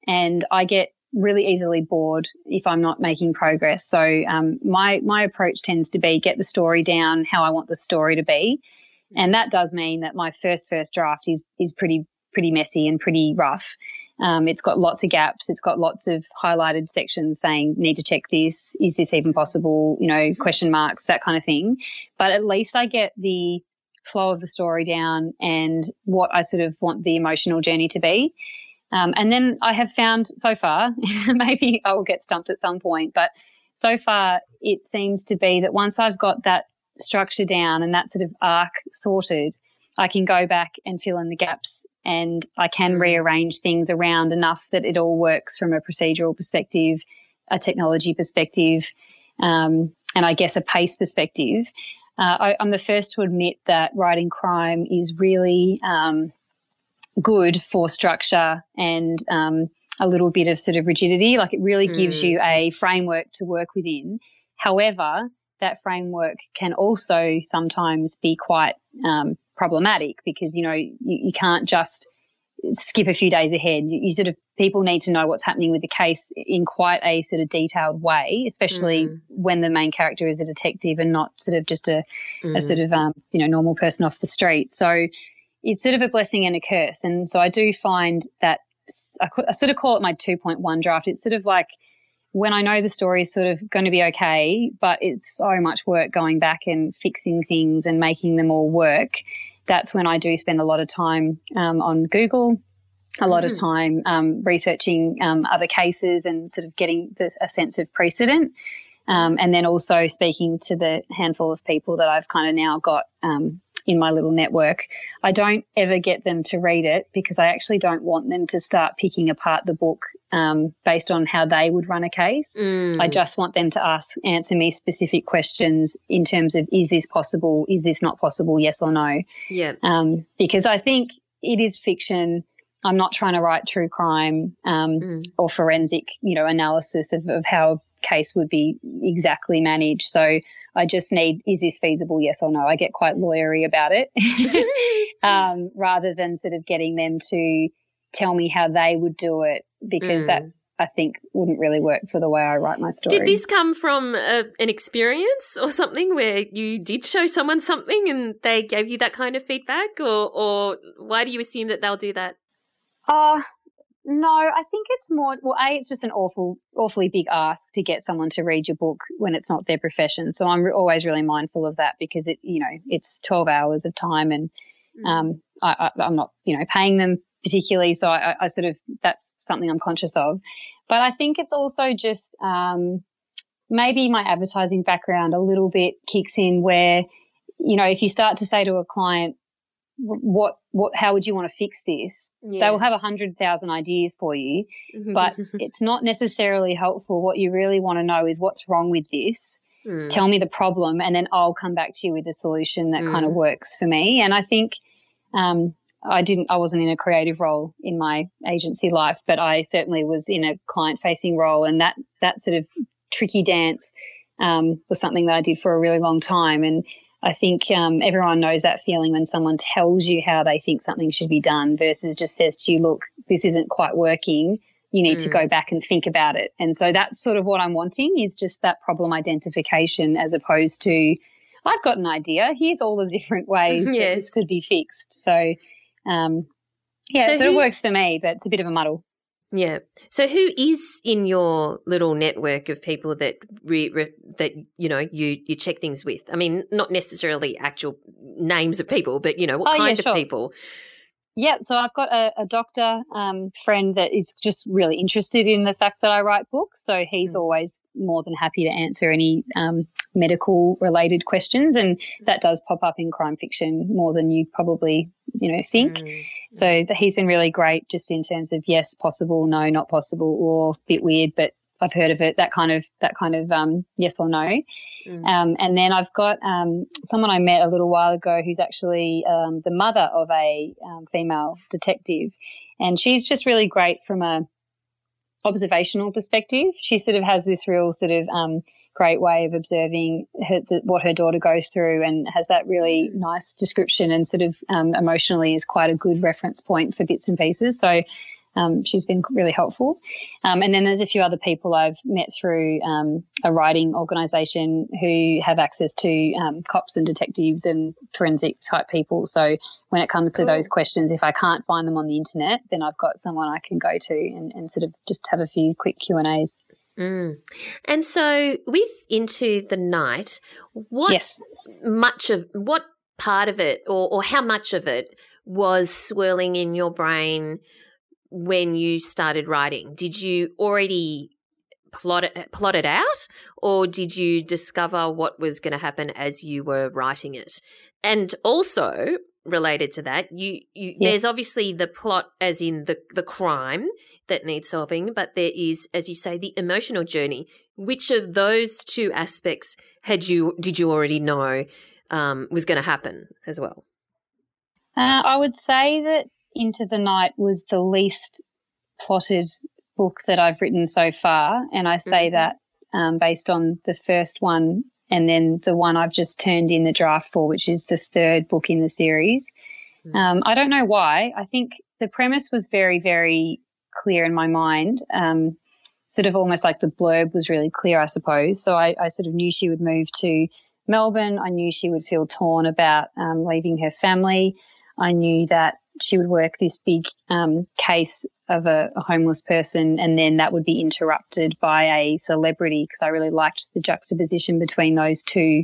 Speaker 3: And I get really easily bored if I'm not making progress. So um, my my approach tends to be get the story down how I want the story to be, and that does mean that my first first draft is is pretty pretty messy and pretty rough. Um, it's got lots of gaps. It's got lots of highlighted sections saying need to check this. Is this even possible? You know, question marks, that kind of thing. But at least I get the flow of the story down and what I sort of want the emotional journey to be. Um, and then I have found so far, maybe I will get stumped at some point, but so far it seems to be that once I've got that structure down and that sort of arc sorted, I can go back and fill in the gaps and I can mm. rearrange things around enough that it all works from a procedural perspective, a technology perspective, um, and I guess a pace perspective. Uh, I, am the first to admit that writing crime is really um, good for structure and um, a little bit of sort of rigidity. Like it really mm. gives you a framework to work within. However, that framework can also sometimes be quite um, problematic because you know you, you, can't just skip a few days ahead. You, you, sort of people need to know what's happening with the case in quite a sort of detailed way, especially mm. when the main character is a detective and not sort of just a, mm. a sort of um, you know normal person off the street. So it's sort of a blessing and a curse. And so I do find that I, I sort of call it my 2.1 draft. It's sort of like when I know the story is sort of going to be okay, but it's so much work going back and fixing things and making them all work. That's when I do spend a lot of time um, on Google, a lot mm-hmm. of time um, researching um, other cases and sort of getting the, a sense of precedent. Um, and then also speaking to the handful of people that I've kind of now got um, in my little network. I don't ever get them to read it because I actually don't want them to start picking apart the book um, based on how they would run a case. Mm. I just want them to ask, answer me specific questions in terms of is this possible? Is this not possible? Yes or no?
Speaker 1: Yeah.
Speaker 3: Um, because I think it is fiction. I'm not trying to write true crime um, mm. or forensic, you know, analysis of, of how case would be exactly managed. So I just need, is this feasible? Yes or no? I get quite lawyery about it um, rather than sort of getting them to tell me how they would do it because mm. that I think wouldn't really work for the way I write my story.
Speaker 1: Did this come from a, an experience or something where you did show someone something and they gave you that kind of feedback, or or why do you assume that they'll do that?
Speaker 3: Oh, no, I think it's more, well, A, it's just an awful, awfully big ask to get someone to read your book when it's not their profession. So I'm re- always really mindful of that because it, you know, it's 12 hours of time and, mm. um, I, am not, you know, paying them particularly. So I, I, sort of, that's something I'm conscious of. But I think it's also just, um, maybe my advertising background a little bit kicks in where, you know, if you start to say to a client, what what how would you want to fix this yeah. they will have a hundred thousand ideas for you but it's not necessarily helpful what you really want to know is what's wrong with this mm. tell me the problem and then i'll come back to you with a solution that mm. kind of works for me and i think um, i didn't i wasn't in a creative role in my agency life but i certainly was in a client facing role and that that sort of tricky dance um, was something that i did for a really long time and I think um, everyone knows that feeling when someone tells you how they think something should be done versus just says to you, look, this isn't quite working. You need mm. to go back and think about it. And so that's sort of what I'm wanting is just that problem identification as opposed to, I've got an idea. Here's all the different ways yes. this could be fixed. So, um, yeah, so it sort of works for me, but it's a bit of a muddle.
Speaker 1: Yeah. So who is in your little network of people that re, re, that you know you you check things with? I mean, not necessarily actual names of people, but you know what oh, kind yeah, sure. of people.
Speaker 3: Yeah, so I've got a, a doctor um, friend that is just really interested in the fact that I write books. So he's mm. always more than happy to answer any um, medical related questions, and that does pop up in crime fiction more than you probably you know think. Mm. So he's been really great, just in terms of yes, possible, no, not possible, or a bit weird, but I've heard of it. That kind of that kind of um, yes or no. Mm. Um, and then I've got um, someone I met a little while ago who's actually um, the mother of a um, female detective, and she's just really great from a observational perspective. She sort of has this real sort of um, great way of observing her, the, what her daughter goes through, and has that really nice description, and sort of emotionally is quite a good reference point for bits and pieces. So um, she's been really helpful. Um, and then there's a few other people I've met through um, a writing organisation who have access to um, cops and detectives and forensic type people. So when it comes to those questions, if I can't find them on the internet, then I've got someone I can go to and, and sort of just have a few quick Q and A's.
Speaker 1: Mm. And so with Into the Night, what yes. much of what part of it, or, or how much of it, was swirling in your brain when you started writing? Did you already plot it, plot it out, or did you discover what was going to happen as you were writing it? And also related to that, you, you yes. there's obviously the plot, as in the the crime that needs solving, but there is, as you say, the emotional journey. Which of those two aspects had you did you already know um, was going to happen as well?
Speaker 3: Uh, I would say that Into the Night was the least plotted book that I've written so far. And I say mm-hmm. that um, based on the first one and then the one I've just turned in the draft for, which is the third book in the series. Mm-hmm. Um, I don't know why. I think the premise was very, very clear in my mind. Um, sort of almost like the blurb was really clear, I suppose. So I, I, sort of knew she would move to Melbourne. I knew she would feel torn about um, leaving her family. I knew that she would work this big um, case of a, a, homeless person, and then that would be interrupted by a celebrity because I really liked the juxtaposition between those two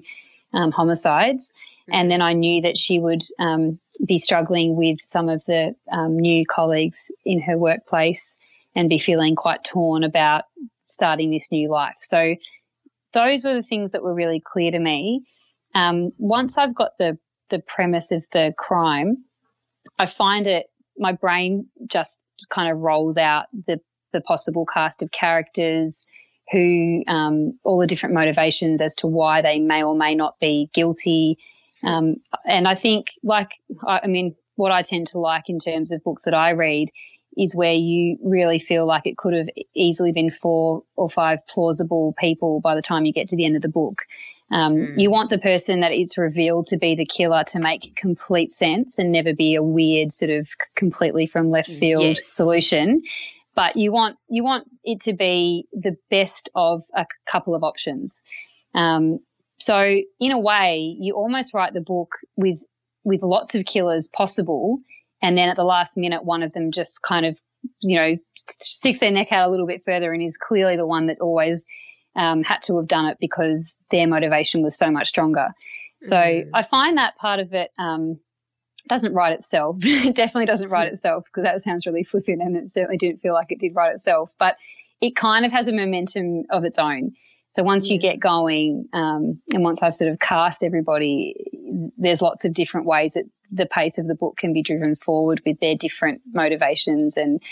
Speaker 3: um, homicides. Mm-hmm. And then I knew that she would um, be struggling with some of the um, new colleagues in her workplace and be feeling quite torn about starting this new life. So those were the things that were really clear to me. Um, once I've got the the premise of the crime, I find it, my brain just kind of rolls out the, the possible cast of characters who, um, all the different motivations as to why they may or may not be guilty. Um, and I think, like, I, I mean, what I tend to like in terms of books that I read is where you really feel like it could have easily been four or five plausible people by the time you get to the end of the book. Um, mm. You want the person that is revealed to be the killer to make complete sense and never be a weird sort of completely from left field yes. solution. But you want you want it to be the best of a couple of options. Um, so in a way, you almost write the book with with lots of killers possible, and then at the last minute, one of them just kind of you know sticks their neck out a little bit further and is clearly the one that always um, had to have done it because their motivation was so much stronger. So mm. I find that part of it um, doesn't write itself. it definitely doesn't write hmm. itself because that sounds really flippant and it certainly didn't feel like it did write itself. But it kind of has a momentum of its own. So once you get going, um, and once I've sort of cast everybody, there's lots of different ways that the pace of the book can be driven forward with their different motivations and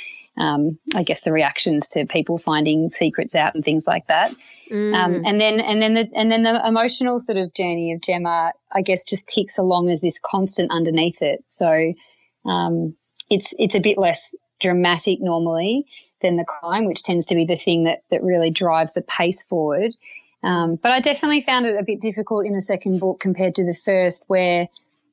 Speaker 3: um, I guess the reactions to people finding secrets out and things like that. Mm. Um, and then and then the and then the emotional sort of journey of Gemma, I guess, just ticks along as this constant underneath it. So um, it's it's a bit less dramatic normally than the crime, which tends to be the thing that that really drives the pace forward. Um, but I definitely found it a bit difficult in the second book compared to the first, where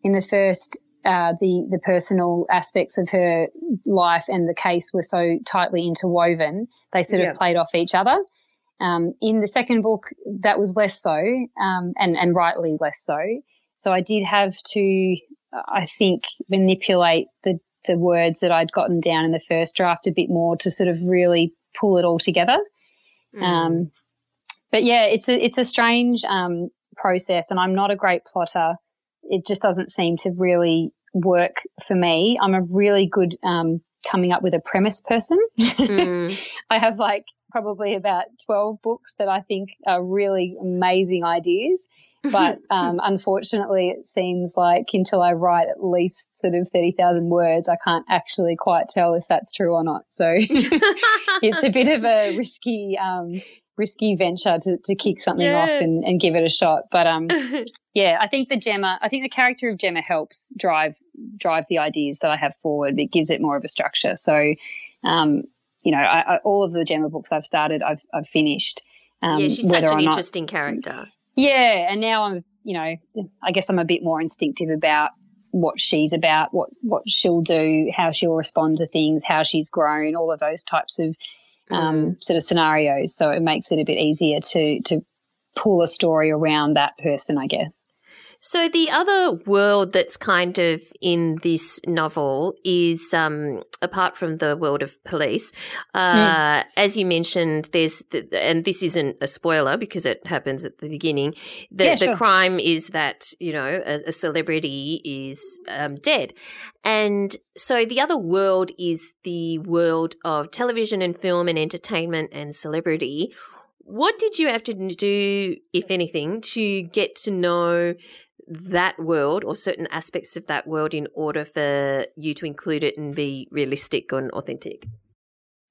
Speaker 3: in the first uh, the the personal aspects of her life and the case were so tightly interwoven, they sort yeah. of played off each other. Um, in the second book, that was less so, um, and and rightly less so. So I did have to, I think, manipulate the the words that I'd gotten down in the first draft a bit more to sort of really pull it all together. Mm. Um, but yeah, it's a it's a strange um, process, and I'm not a great plotter it just doesn't seem to really work for me. I'm a really good um, coming up with a premise person. Mm. I have like probably about 12 books that I think are really amazing ideas. But um, unfortunately, it seems like until I write at least sort of 30,000 words, I can't actually quite tell if that's true or not. So it's a bit of a risky um, risky venture to, to kick something yeah. off and, and give it a shot. But um, yeah, I think the Gemma, I think the character of Gemma helps drive drive the ideas that I have forward. It gives it more of a structure. So, um, you know, I, I, all of the Gemma books I've started, I've I've finished.
Speaker 1: Um, yeah, she's such an interesting character.
Speaker 3: Yeah, and now I'm, you know, I guess I'm a bit more instinctive about what she's about, what what she'll do, how she'll respond to things, how she's grown, all of those types of um, mm. sort of scenarios. So it makes it a bit easier to to pull a story around that person, I guess.
Speaker 1: So the other world that's kind of in this novel is, um, apart from the world of police, uh, mm. as you mentioned, there's, the, and this isn't a spoiler because it happens at the beginning. The, yeah, sure. the crime is that you know a, a celebrity is um, dead, and so the other world is the world of television and film and entertainment and celebrity. What did you have to do, if anything, to get to know that world or certain aspects of that world in order for you to include it and be realistic and authentic?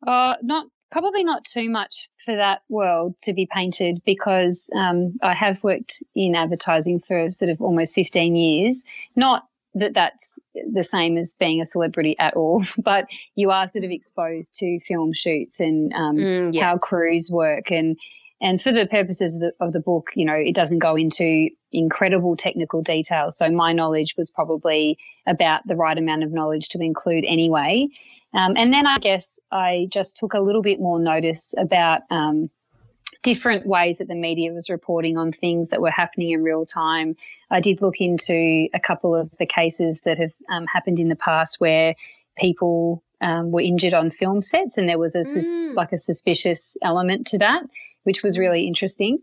Speaker 3: Uh, not probably not too much for that world to be painted because um, I have worked in advertising for sort of almost 15 years. Not that that's the same as being a celebrity at all, but you are sort of exposed to film shoots and um, mm, yeah. how crews work and and for the purposes of the, of the, book, you know, it doesn't go into incredible technical detail. So my knowledge was probably about the right amount of knowledge to include anyway. Um, and then I guess I just took a little bit more notice about um, different ways that the media was reporting on things that were happening in real time. I did look into a couple of the cases that have um, happened in the past where people um, were injured on film sets, and there was a mm. like a suspicious element to that, which was really interesting.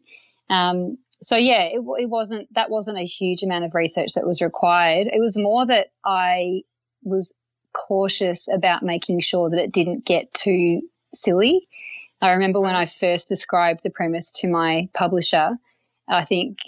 Speaker 3: Um, so yeah, it, it wasn't that wasn't a huge amount of research that was required. It was more that I was cautious about making sure that it didn't get too silly. I remember when I first described the premise to my publisher, I think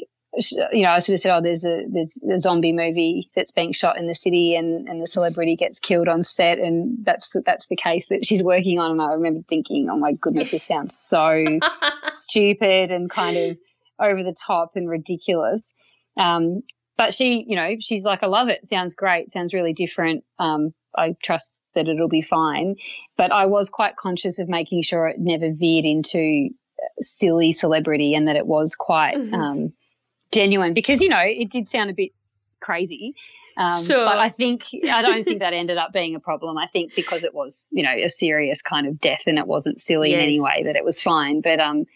Speaker 3: you know, I sort of said, "Oh, there's a there's a zombie movie that's being shot in the city, and and the celebrity gets killed on set, and that's the, that's the case that she's working on." And I remember thinking, "Oh my goodness, this sounds so stupid and kind of over the top and ridiculous." Um, but she, you know, she's like, "I love it. Sounds great. Sounds really different. Um, I trust that it'll be fine." But I was quite conscious of making sure it never veered into silly celebrity, and that it was quite. Mm-hmm. Um, genuine because you know it did sound a bit crazy. Um, sure. But I think I don't think that ended up being a problem. I think because it was you know a serious kind of death and it wasn't silly yes. in any way that it was fine. But um,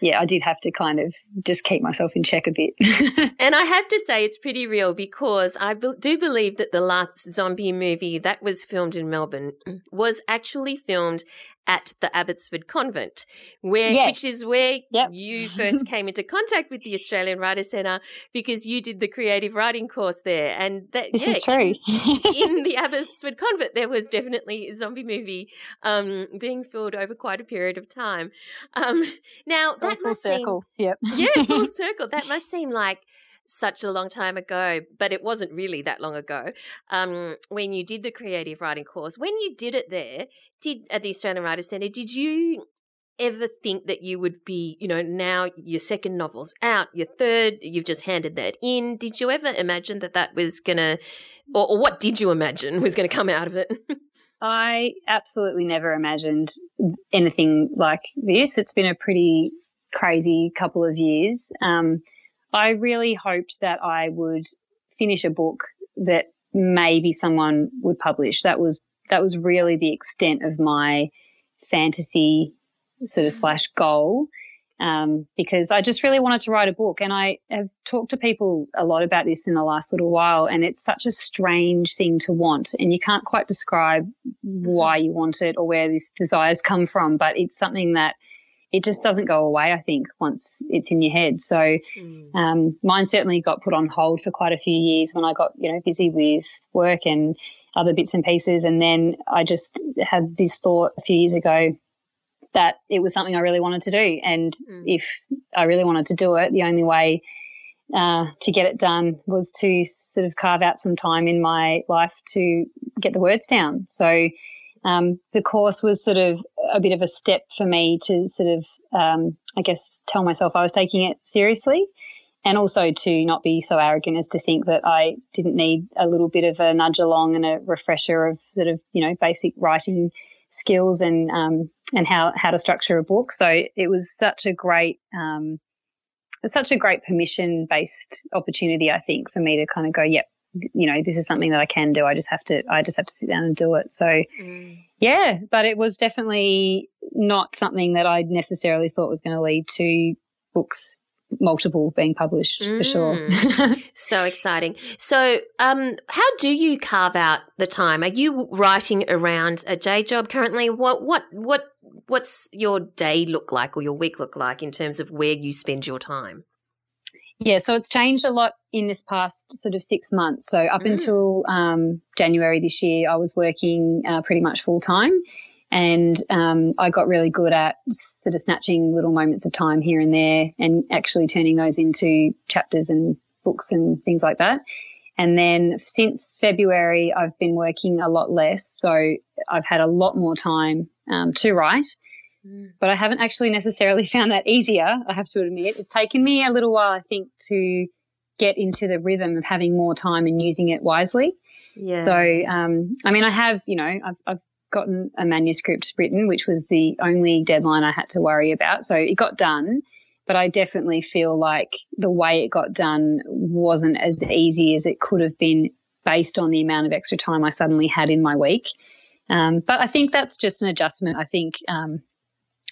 Speaker 3: yeah, I did have to kind of just keep myself in check a bit.
Speaker 1: and I have to say, it's pretty real because I be- do believe that the last zombie movie that was filmed in Melbourne was actually filmed at the Abbotsford Convent, where yes. which is where yep. you first came into contact with the Australian Writer Centre because you did the creative writing course there, and that
Speaker 3: this yeah, is true.
Speaker 1: in, in, the Abbotsford Convent, there was definitely a zombie movie um, being filmed over quite a period of time. Um, now that
Speaker 3: full
Speaker 1: must
Speaker 3: circle.
Speaker 1: seem
Speaker 3: yep.
Speaker 1: yeah, full circle. That must seem like such a long time ago, but it wasn't really that long ago. Um, when you did the creative writing course, when you did it there, did at the Australian Writers Centre, did you ever think that you would be, you know, now your second novel's out, your third, you've just handed that in. Did you ever imagine that that was going to, or, or, what did you imagine was going to come out of it?
Speaker 3: I absolutely never imagined anything like this. It's been a pretty crazy couple of years. Um, I really hoped that I would finish a book that maybe someone would publish. That was that was really the extent of my fantasy sort of slash goal. Um, because I just really wanted to write a book. And I have talked to people a lot about this in the last little while, and it's such a strange thing to want. And you can't quite describe why you want it or where this desires come from, but it's something that it just doesn't go away, I think, once it's in your head. So mm. um, mine certainly got put on hold for quite a few years when I got, you know, busy with work and other bits and pieces. And then I just had this thought a few years ago that it was something I really wanted to do. And mm. if I really wanted to do it, the only way uh, to get it done was to sort of carve out some time in my life to get the words down. So um, the course was sort of a bit of a step for me to sort of, um, I guess, tell myself I was taking it seriously. And also to not be so arrogant as to think that I didn't need a little bit of a nudge along and a refresher of sort of, you know, basic writing skills and um, and how how to structure a book. So it was such a great um, such a great permission based opportunity, I think, for me to kind of go, yep, you know, this is something that I can do. I just have to, I just have to sit down and do it. So, mm. yeah, but it was definitely not something that I necessarily thought was going to lead to books multiple being published mm. for sure.
Speaker 1: Mm. so exciting. So, um, how do you carve out the time? Are you writing around a day job currently? What what what what's your day look like or your week look like in terms of where you spend your time?
Speaker 3: Yeah, so it's changed a lot in this past sort of six months. So up mm. until um, January this year, I was working uh, pretty much full time. And um, I got really good at sort of snatching little moments of time here and there and actually turning those into chapters and books and things like that. And then since February, I've been working a lot less. So I've had a lot more time um, to write. Mm. But I haven't actually necessarily found that easier, I have to admit. It's taken me a little while, I think, to get into the rhythm of having more time and using it wisely. Yeah. So, um, I mean, I have, you know, I've, I've gotten a manuscript written, which was the only deadline I had to worry about. So it got done, but I definitely feel like the way it got done wasn't as easy as it could have been based on the amount of extra time I suddenly had in my week. Um, but I think that's just an adjustment. I think um,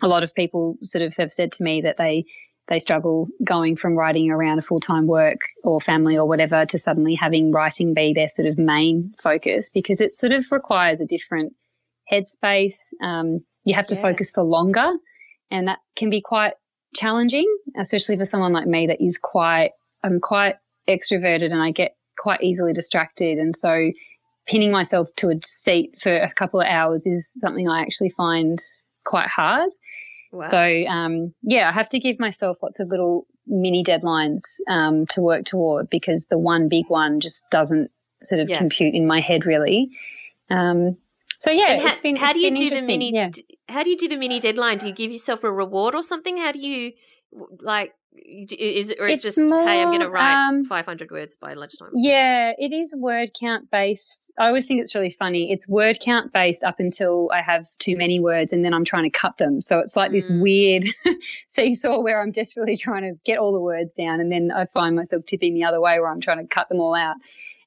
Speaker 3: a lot of people sort of have said to me that they they struggle going from writing around a full time work or family or whatever to suddenly having writing be their sort of main focus because it sort of requires a different headspace. Um, you have to yeah. focus for longer, and that can be quite challenging, especially for someone like me that is quite I'm quite extroverted and I get quite easily distracted, and so pinning myself to a seat for a couple of hours is something I actually find quite hard. Wow. So um, yeah, I have to give myself lots of little mini deadlines um, to work toward because the one big one just doesn't sort of yeah. compute in my head really. Um, so yeah,
Speaker 1: ha-
Speaker 3: it's been.
Speaker 1: How do you
Speaker 3: do
Speaker 1: the mini? Yeah. How do you do the mini deadline? Do you give yourself a reward or something? How do you like? Is it or it's just more, hey, I'm going to write um, 500 words by lunchtime?
Speaker 3: Yeah, it is word count based. I always think it's really funny. It's word count based up until I have too many words, and then I'm trying to cut them. So it's like mm. this weird seesaw where I'm desperately trying to get all the words down, and then I find myself tipping the other way where I'm trying to cut them all out.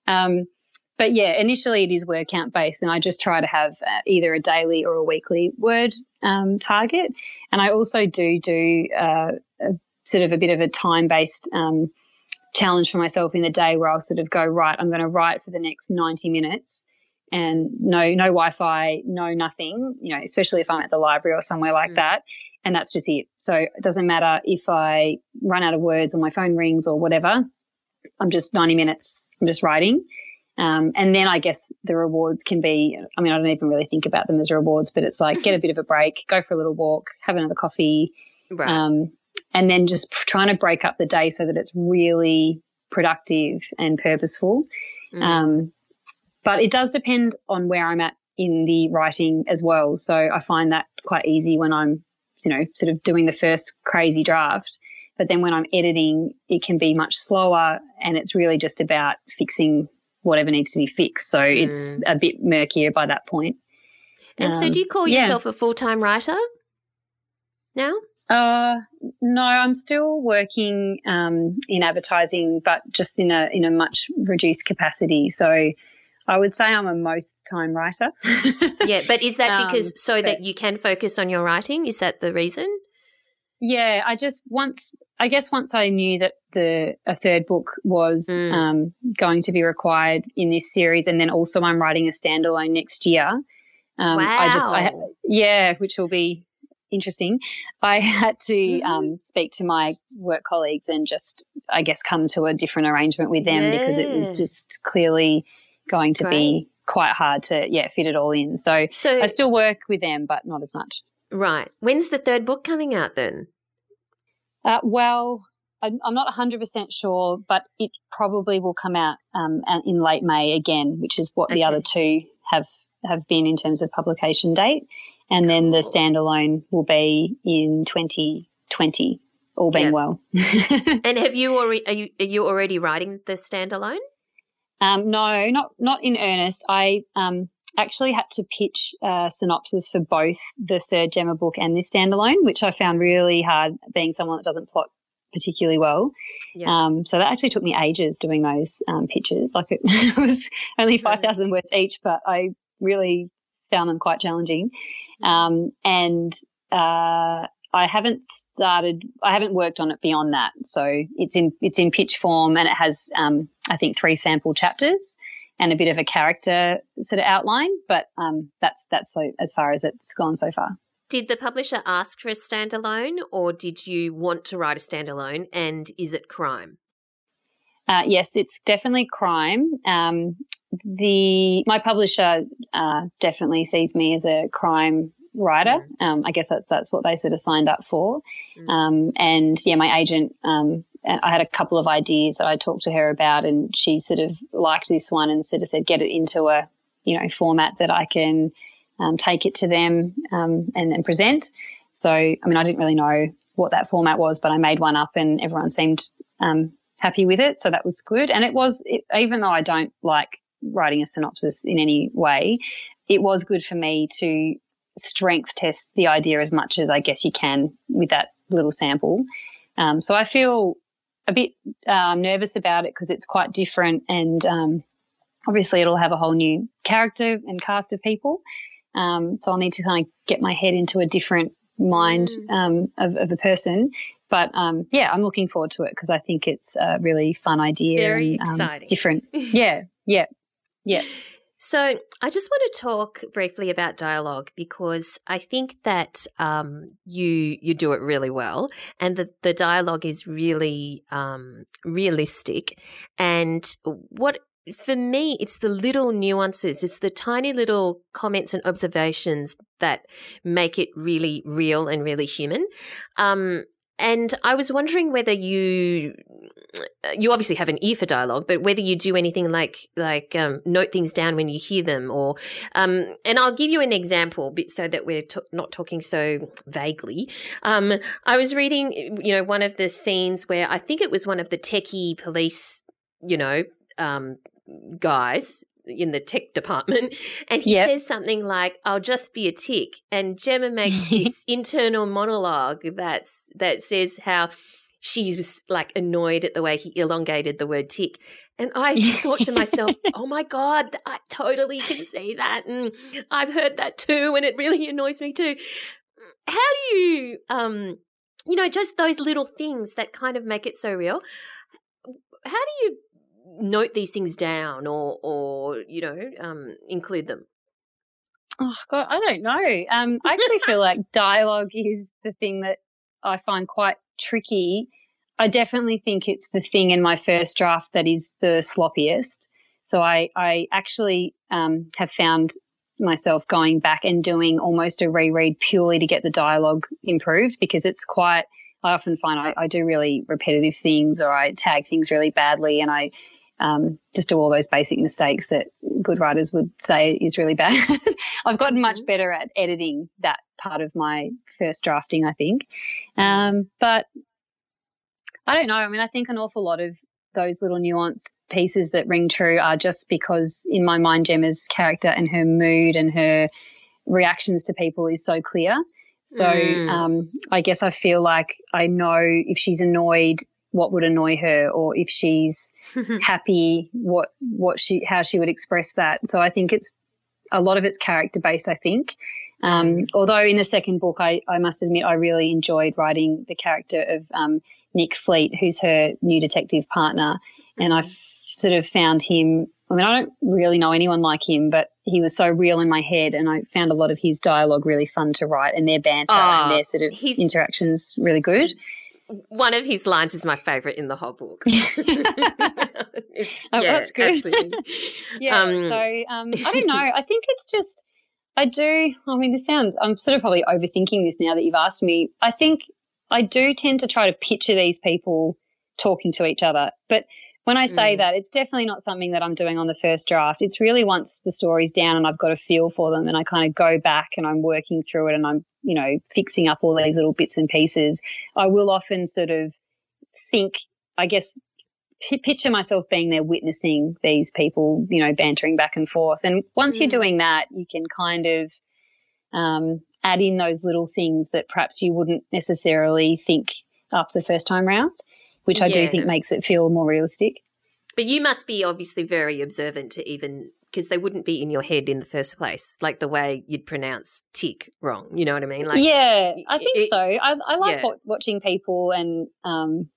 Speaker 3: Um, but yeah, initially it is word count based, and I just try to have uh, either a daily or a weekly word um, target. And I also do do uh, a, sort of a bit of a time based um, challenge for myself in the day where I'll sort of go right. I'm going to write for the next ninety minutes, and no no Wi-Fi, no nothing. You know, especially if I'm at the library or somewhere like mm. that. And that's just it. So it doesn't matter if I run out of words or my phone rings or whatever. I'm just 90 minutes. I'm just writing. Um, and then I guess the rewards can be, I mean, I don't even really think about them as rewards, but it's like get a bit of a break, go for a little walk, have another coffee. Right. Um, and then just trying to break up the day so that it's really productive and purposeful. Mm. Um, but it does depend on where I'm at in the writing as well. So I find that quite easy when I'm, you know, sort of doing the first crazy draft. But then when I'm editing, it can be much slower and it's really just about fixing whatever needs to be fixed. So mm. it's a bit murkier by that point.
Speaker 1: And um, so, do you call yeah. yourself a full time writer now?
Speaker 3: Uh, no, I'm still working um, in advertising, but just in a in a much reduced capacity. So I would say I'm a most time writer.
Speaker 1: yeah, but is that because um, so that you can focus on your writing? Is that the reason?
Speaker 3: Yeah, I just once I guess once I knew that the a third book was mm. um, going to be required in this series, and then also I'm writing a standalone next year.
Speaker 1: Um, wow. I just, I,
Speaker 3: yeah, which will be interesting. I had to mm-hmm. um, speak to my work colleagues and just, I guess, come to a different arrangement with them yeah. because it was just clearly going to Great. be quite hard to, yeah, fit it all in. So, so I still work with them, but not as much.
Speaker 1: Right. When's the third book coming out then?
Speaker 3: Uh, well, I'm, not 100% sure, but it probably will come out um, in late May again, which is what okay. the other two have have been in terms of publication date. And then the standalone will be in 2020, all being well.
Speaker 1: and have you already are you are you already writing the standalone?
Speaker 3: Um, no, not not in earnest. I um, actually had to pitch a synopsis for both the third Gemma book and this standalone, which I found really hard being someone that doesn't plot particularly well. Yeah. Um, so that actually took me ages doing those um, pitches. Like it, it was only 5,000 words each, but I really found them quite challenging. Um, and uh, I haven't started. I haven't worked on it beyond that. So it's in it's in pitch form, and it has um, I think three sample chapters and a bit of a character sort of outline. But um, that's that's so as far as it's gone so far.
Speaker 1: Did the publisher ask for a standalone, or did you want to write a standalone? And is it crime?
Speaker 3: Uh, yes, it's definitely crime. Um, the my publisher uh, definitely sees me as a crime writer. Mm. Um, I guess that, that's what they sort of signed up for. Mm. Um, and yeah, my agent, um, I had a couple of ideas that I talked to her about, and she sort of liked this one and sort of said, get it into a you know format that I can um, take it to them um, and, and present. So, I mean, I didn't really know what that format was, but I made one up, and everyone seemed um, happy with it. So that was good. And it was, it, even though I don't like writing a synopsis in any way, it was good for me to strength test the idea as much as I guess you can with that little sample. Um, so I feel a bit um, nervous about it because it's quite different and um, obviously it'll have a whole new character and cast of people. Um, so I'll need to kind of get my head into a different mind mm. Um, of, of, a person. But um, yeah, I'm looking forward to it because I think it's a really fun idea.
Speaker 1: Very and, exciting.
Speaker 3: different. yeah, yeah, yeah.
Speaker 1: So, I just want to talk briefly about dialogue because I think that um, you you do it really well, and the the dialogue is really um, realistic. And what for me, it's the little nuances, it's the tiny little comments and observations that make it really real and really human. Um, and I was wondering whether you you obviously have an ear for dialogue, but whether you do anything like like um, note things down when you hear them, or um, and I'll give you an example, so that we're t- not talking so vaguely. Um, I was reading, you know, one of the scenes where I think it was one of the techie police, you know, um, guys in the tech department and he yep. says something like i'll just be a tick. And gemma makes this internal monologue that's that says how she was like annoyed at the way he elongated the word tick. And i thought to myself oh my god i totally can see that and i've heard that too and it really annoys me too. How do you um you know just those little things that kind of make it so real how do you note these things down or or you know um, include them?
Speaker 3: Oh God, I don't know. Um, I actually feel like dialogue is the thing that I find quite tricky. I definitely think it's the thing in my first draft that is the sloppiest. So I I actually um, have found myself going back and doing almost a reread purely to get the dialogue improved because it's quite. I often find I, I do really repetitive things or I tag things really badly and I um, just do all those basic mistakes that good writers would say is really bad. I've gotten much mm-hmm. better at editing that part of my first drafting, I think. Um, but I don't know. I mean, I think an awful lot of those little nuance pieces that ring true are just because in my mind, Gemma's character and her mood and her reactions to people is so clear. So mm. um, I guess I feel like I know if she's annoyed what would annoy her? Or if she's happy what what she how she would express that? So i think it's a lot of it's character based i think. Um, although in the second book I, I must admit i really enjoyed writing the character of um, nick fleet who's her new detective partner. And i've sort of found him i mean i don't really know anyone like him but he was so real in my head and i found a lot of his dialogue really fun to write and their banter oh, and their sort of interactions really good
Speaker 1: one of his lines is my favorite in the whole book. oh,
Speaker 3: yeah, that's good. yeah. Um, so um, I don't know. I think it's just I do. I mean, this sounds. I'm sort of probably overthinking this now that you've asked me. I think I do tend to try to picture these people talking to each other, but when I say mm. that, it's definitely not something that I'm doing on the first draft. It's really once the story's down and I've got a feel for them and I kind of go back and I'm working through it and I'm, you know, fixing up all these little bits and pieces. I will often sort of think, I guess, picture myself being there witnessing these people, you know, bantering back and forth. And once mm. you're doing that, you can kind of um, add in those little things that perhaps you wouldn't necessarily think after the first time round which I yeah. do think makes it feel more realistic.
Speaker 1: But you must be obviously very observant to even because they wouldn't be in your head in the first place, like the way you'd pronounce tick wrong. You know what I mean? Like,
Speaker 3: yeah, I think it, so. I, I like yeah. watching people, and um,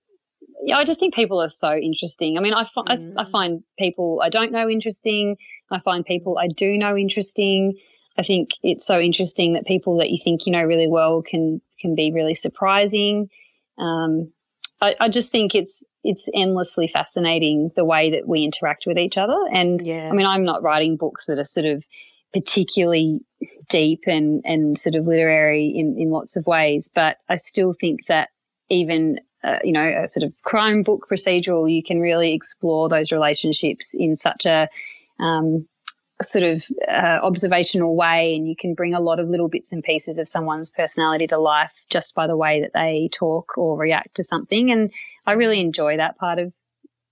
Speaker 3: yeah, I just think people are so interesting. I mean, I, fi- mm. I, I find people I don't know interesting. I find people I do know interesting. I think it's so interesting that people that you think you know really well can can be really surprising. Um, I, I, just think it's it's endlessly fascinating the way that we interact with each other. And yeah. I mean, I'm not writing books that are sort of particularly deep and and sort of literary in in lots of ways, but I still think that even uh, you know a sort of crime book procedural, you can really explore those relationships in such a um, sort of uh, observational way and you can bring a lot of little bits and pieces of someone's personality to life just by the way that they talk or react to something and i really enjoy that part of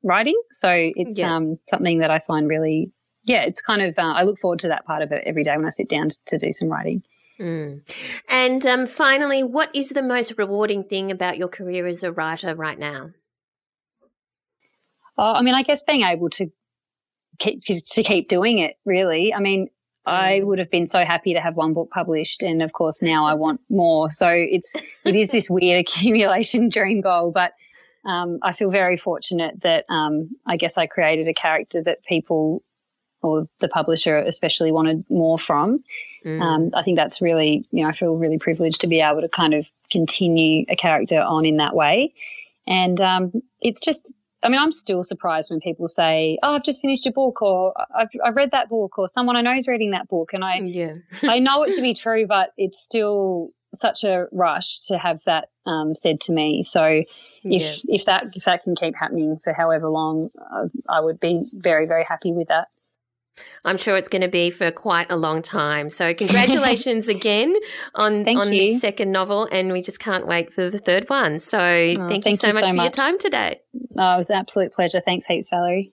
Speaker 3: writing so it's yeah. um, something that i find really yeah it's kind of uh, i look forward to that part of it every day when i sit down to, to do some writing
Speaker 1: mm. and um, finally what is the most rewarding thing about your career as a writer right now
Speaker 3: Oh, I mean, I guess being able to keep, to keep doing it, really. I mean, I mm. would have been so happy to have one book published, and of course now I want more. So it's it is this weird accumulation dream goal, but um, I feel very fortunate that um, I guess I created a character that people or the publisher especially wanted more from. Mm. Um, I think that's really you know I feel really privileged to be able to kind of continue a character on in that way, and um, it's just I mean, I'm still surprised when people say, "Oh, I've just finished a book," or "I've I've read that book," or someone I know is reading that book, and I yeah. I know it to be true, but it's still such a rush to have that um, said to me. So if yeah. if that if that can keep happening for however long, uh, I would be very very happy with that.
Speaker 1: I'm sure it's going to be for quite a long time. So congratulations again on
Speaker 3: thank
Speaker 1: on
Speaker 3: you.
Speaker 1: this second novel, and we just can't wait for the third one. So oh, thank, thank, you so you much so for much. your time today.
Speaker 3: Oh, it was an absolute pleasure. Thanks heaps, Valerie.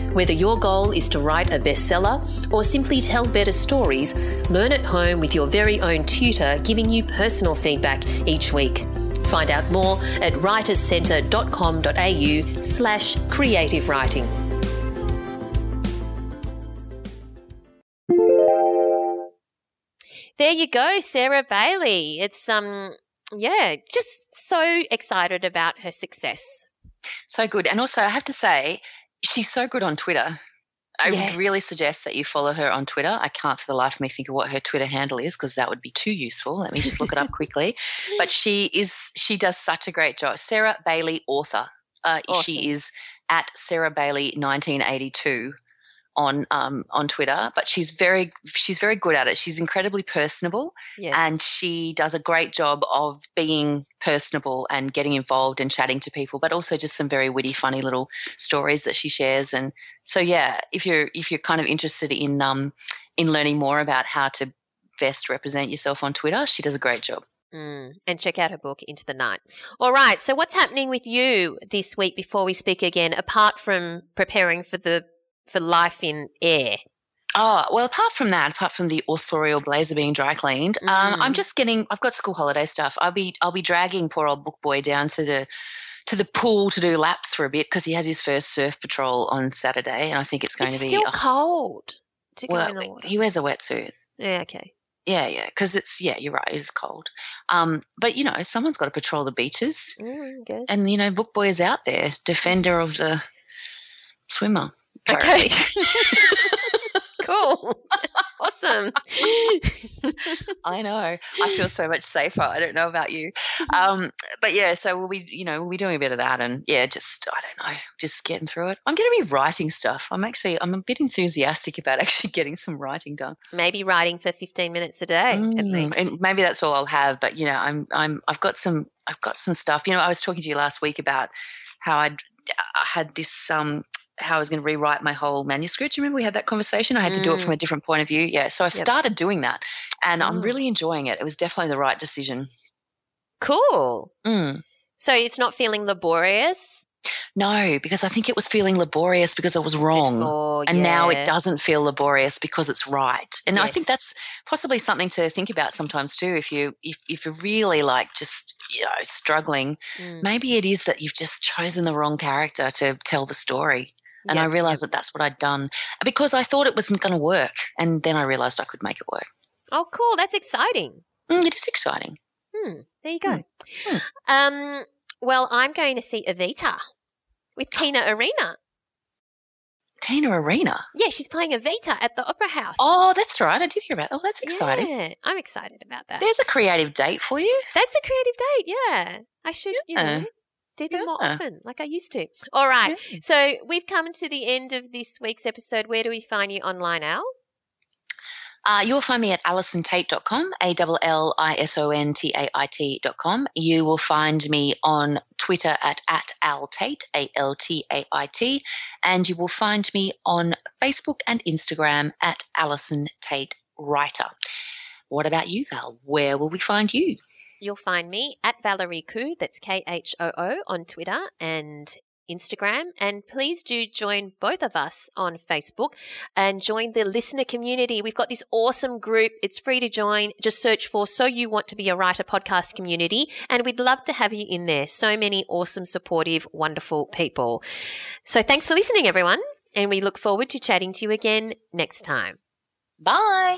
Speaker 1: Whether your goal is to write a bestseller or simply tell better stories, learn at home with your very own tutor giving you personal feedback each week. Find out more at writerscentre.com.au slash creative writing. There you go, Sarah Bailey. It's um yeah, just so excited about her success.
Speaker 2: So good. And also I have to say, she's so good on Twitter. I yes. would really suggest that you follow her on Twitter. I can't for the life of me think of what her Twitter handle is because that would be too useful. Let me just look it up quickly. But she is she does such a great job. Sarah Bailey, author. Uh, awesome. She is at Sarah Bailey 1982 on um, on Twitter, but she's very she's very good at it. She's incredibly personable, yes. and she does a great job of being personable and getting involved and chatting to people, but also just some very witty, funny little stories that she shares. And so, yeah, if you're if you're kind of interested in um, in learning more about how to best represent yourself on Twitter, she does a great job.
Speaker 1: Mm, and check out her book, Into the Night. All right. So, what's happening with you this week before we speak again, apart from preparing for the for life in Ayr?
Speaker 2: Oh, well, apart from that, apart from the authorial blazer being dry cleaned, mm. um, I'm mm. just getting, I've got school holiday stuff. I'll be, I'll be dragging poor old book boy down to the, to the pool to do laps for a bit because he has his first surf patrol on Saturday. And I think it's going
Speaker 1: it's
Speaker 2: to be
Speaker 1: still uh, cold to
Speaker 2: well,
Speaker 1: go in the water.
Speaker 2: He wears a wetsuit.
Speaker 1: Yeah. Okay.
Speaker 2: Yeah, yeah, because it's yeah, you're right. It's cold, um, but you know, someone's got to patrol the beaches,
Speaker 1: mm,
Speaker 2: and you know, Book Boy is out there, defender of the swimmer. Okay.
Speaker 1: cool. awesome.
Speaker 2: I know. I feel so much safer. I don't know about you. Um, but yeah, so we'll be, you know, we'll be doing a bit of that and yeah, just, I don't know, just getting through it. I'm going to be writing stuff. I'm actually, I'm a bit enthusiastic about actually getting some writing done.
Speaker 1: Maybe writing for 15 minutes a day mm, at least.
Speaker 2: And maybe that's all I'll have. But, you know, I'm, I'm, I've got some, I've got some stuff. You know, I was talking to you last week about how I'd, I had this, um, how I was going to rewrite my whole manuscript. Remember we had that conversation? I had to do it from
Speaker 1: Mm.
Speaker 2: a different point of view. Yeah. So I've
Speaker 1: Yep.
Speaker 2: started doing that and I'm
Speaker 1: Mm.
Speaker 2: really enjoying it. It was definitely the right decision.
Speaker 1: Cool.
Speaker 2: Mm.
Speaker 1: So it's not feeling laborious.
Speaker 2: No, because I think it was feeling laborious because it was wrong.
Speaker 1: before,
Speaker 2: and now it doesn't feel laborious because it's right. And I think that's possibly something to think about sometimes too. If you if, if you're really like just you know struggling,
Speaker 1: Mm.
Speaker 2: maybe it is that you've just chosen the wrong character to tell the story. And I
Speaker 1: Yep,
Speaker 2: realized that that's what I'd done because I thought it wasn't going to work, and then I realized I could make it work.
Speaker 1: Oh, cool. That's exciting.
Speaker 2: Mm, it is exciting.
Speaker 1: Hmm. There you go.
Speaker 2: Hmm.
Speaker 1: Um. Well, I'm going to see Evita with Tina Arena.
Speaker 2: Tina Arena.
Speaker 1: Yeah, she's playing Evita at the Opera House.
Speaker 2: Oh, that's right. I did hear about. Oh, that's exciting.
Speaker 1: Yeah, I'm excited about that.
Speaker 2: There's a creative date for you.
Speaker 1: That's a creative date. Yeah, I should, you
Speaker 2: Yeah.
Speaker 1: know, do them more often, like I used to. All right.
Speaker 2: Yeah.
Speaker 1: So we've come to the end of this week's episode. Where do we find you online, Al?
Speaker 2: Uh, you'll find me at allisontait.com, A L L I S O N T A I T.com. You will find me on Twitter at, at altait, A L T A I T, and you will find me on Facebook and Instagram at Allison Tait Writer. What about you, Val? Where will we find you?
Speaker 1: You'll find me at Valerie Khoo, that's K H O O, on Twitter and Instagram. And please do join both of us on Facebook and join the listener community. We've got this awesome group. It's free to join. Just search for So You Want to Be a Writer podcast community. And we'd love to have you in there. So many awesome, supportive, wonderful people. So thanks for listening, everyone. And we look forward to chatting to you again next time.
Speaker 2: Bye.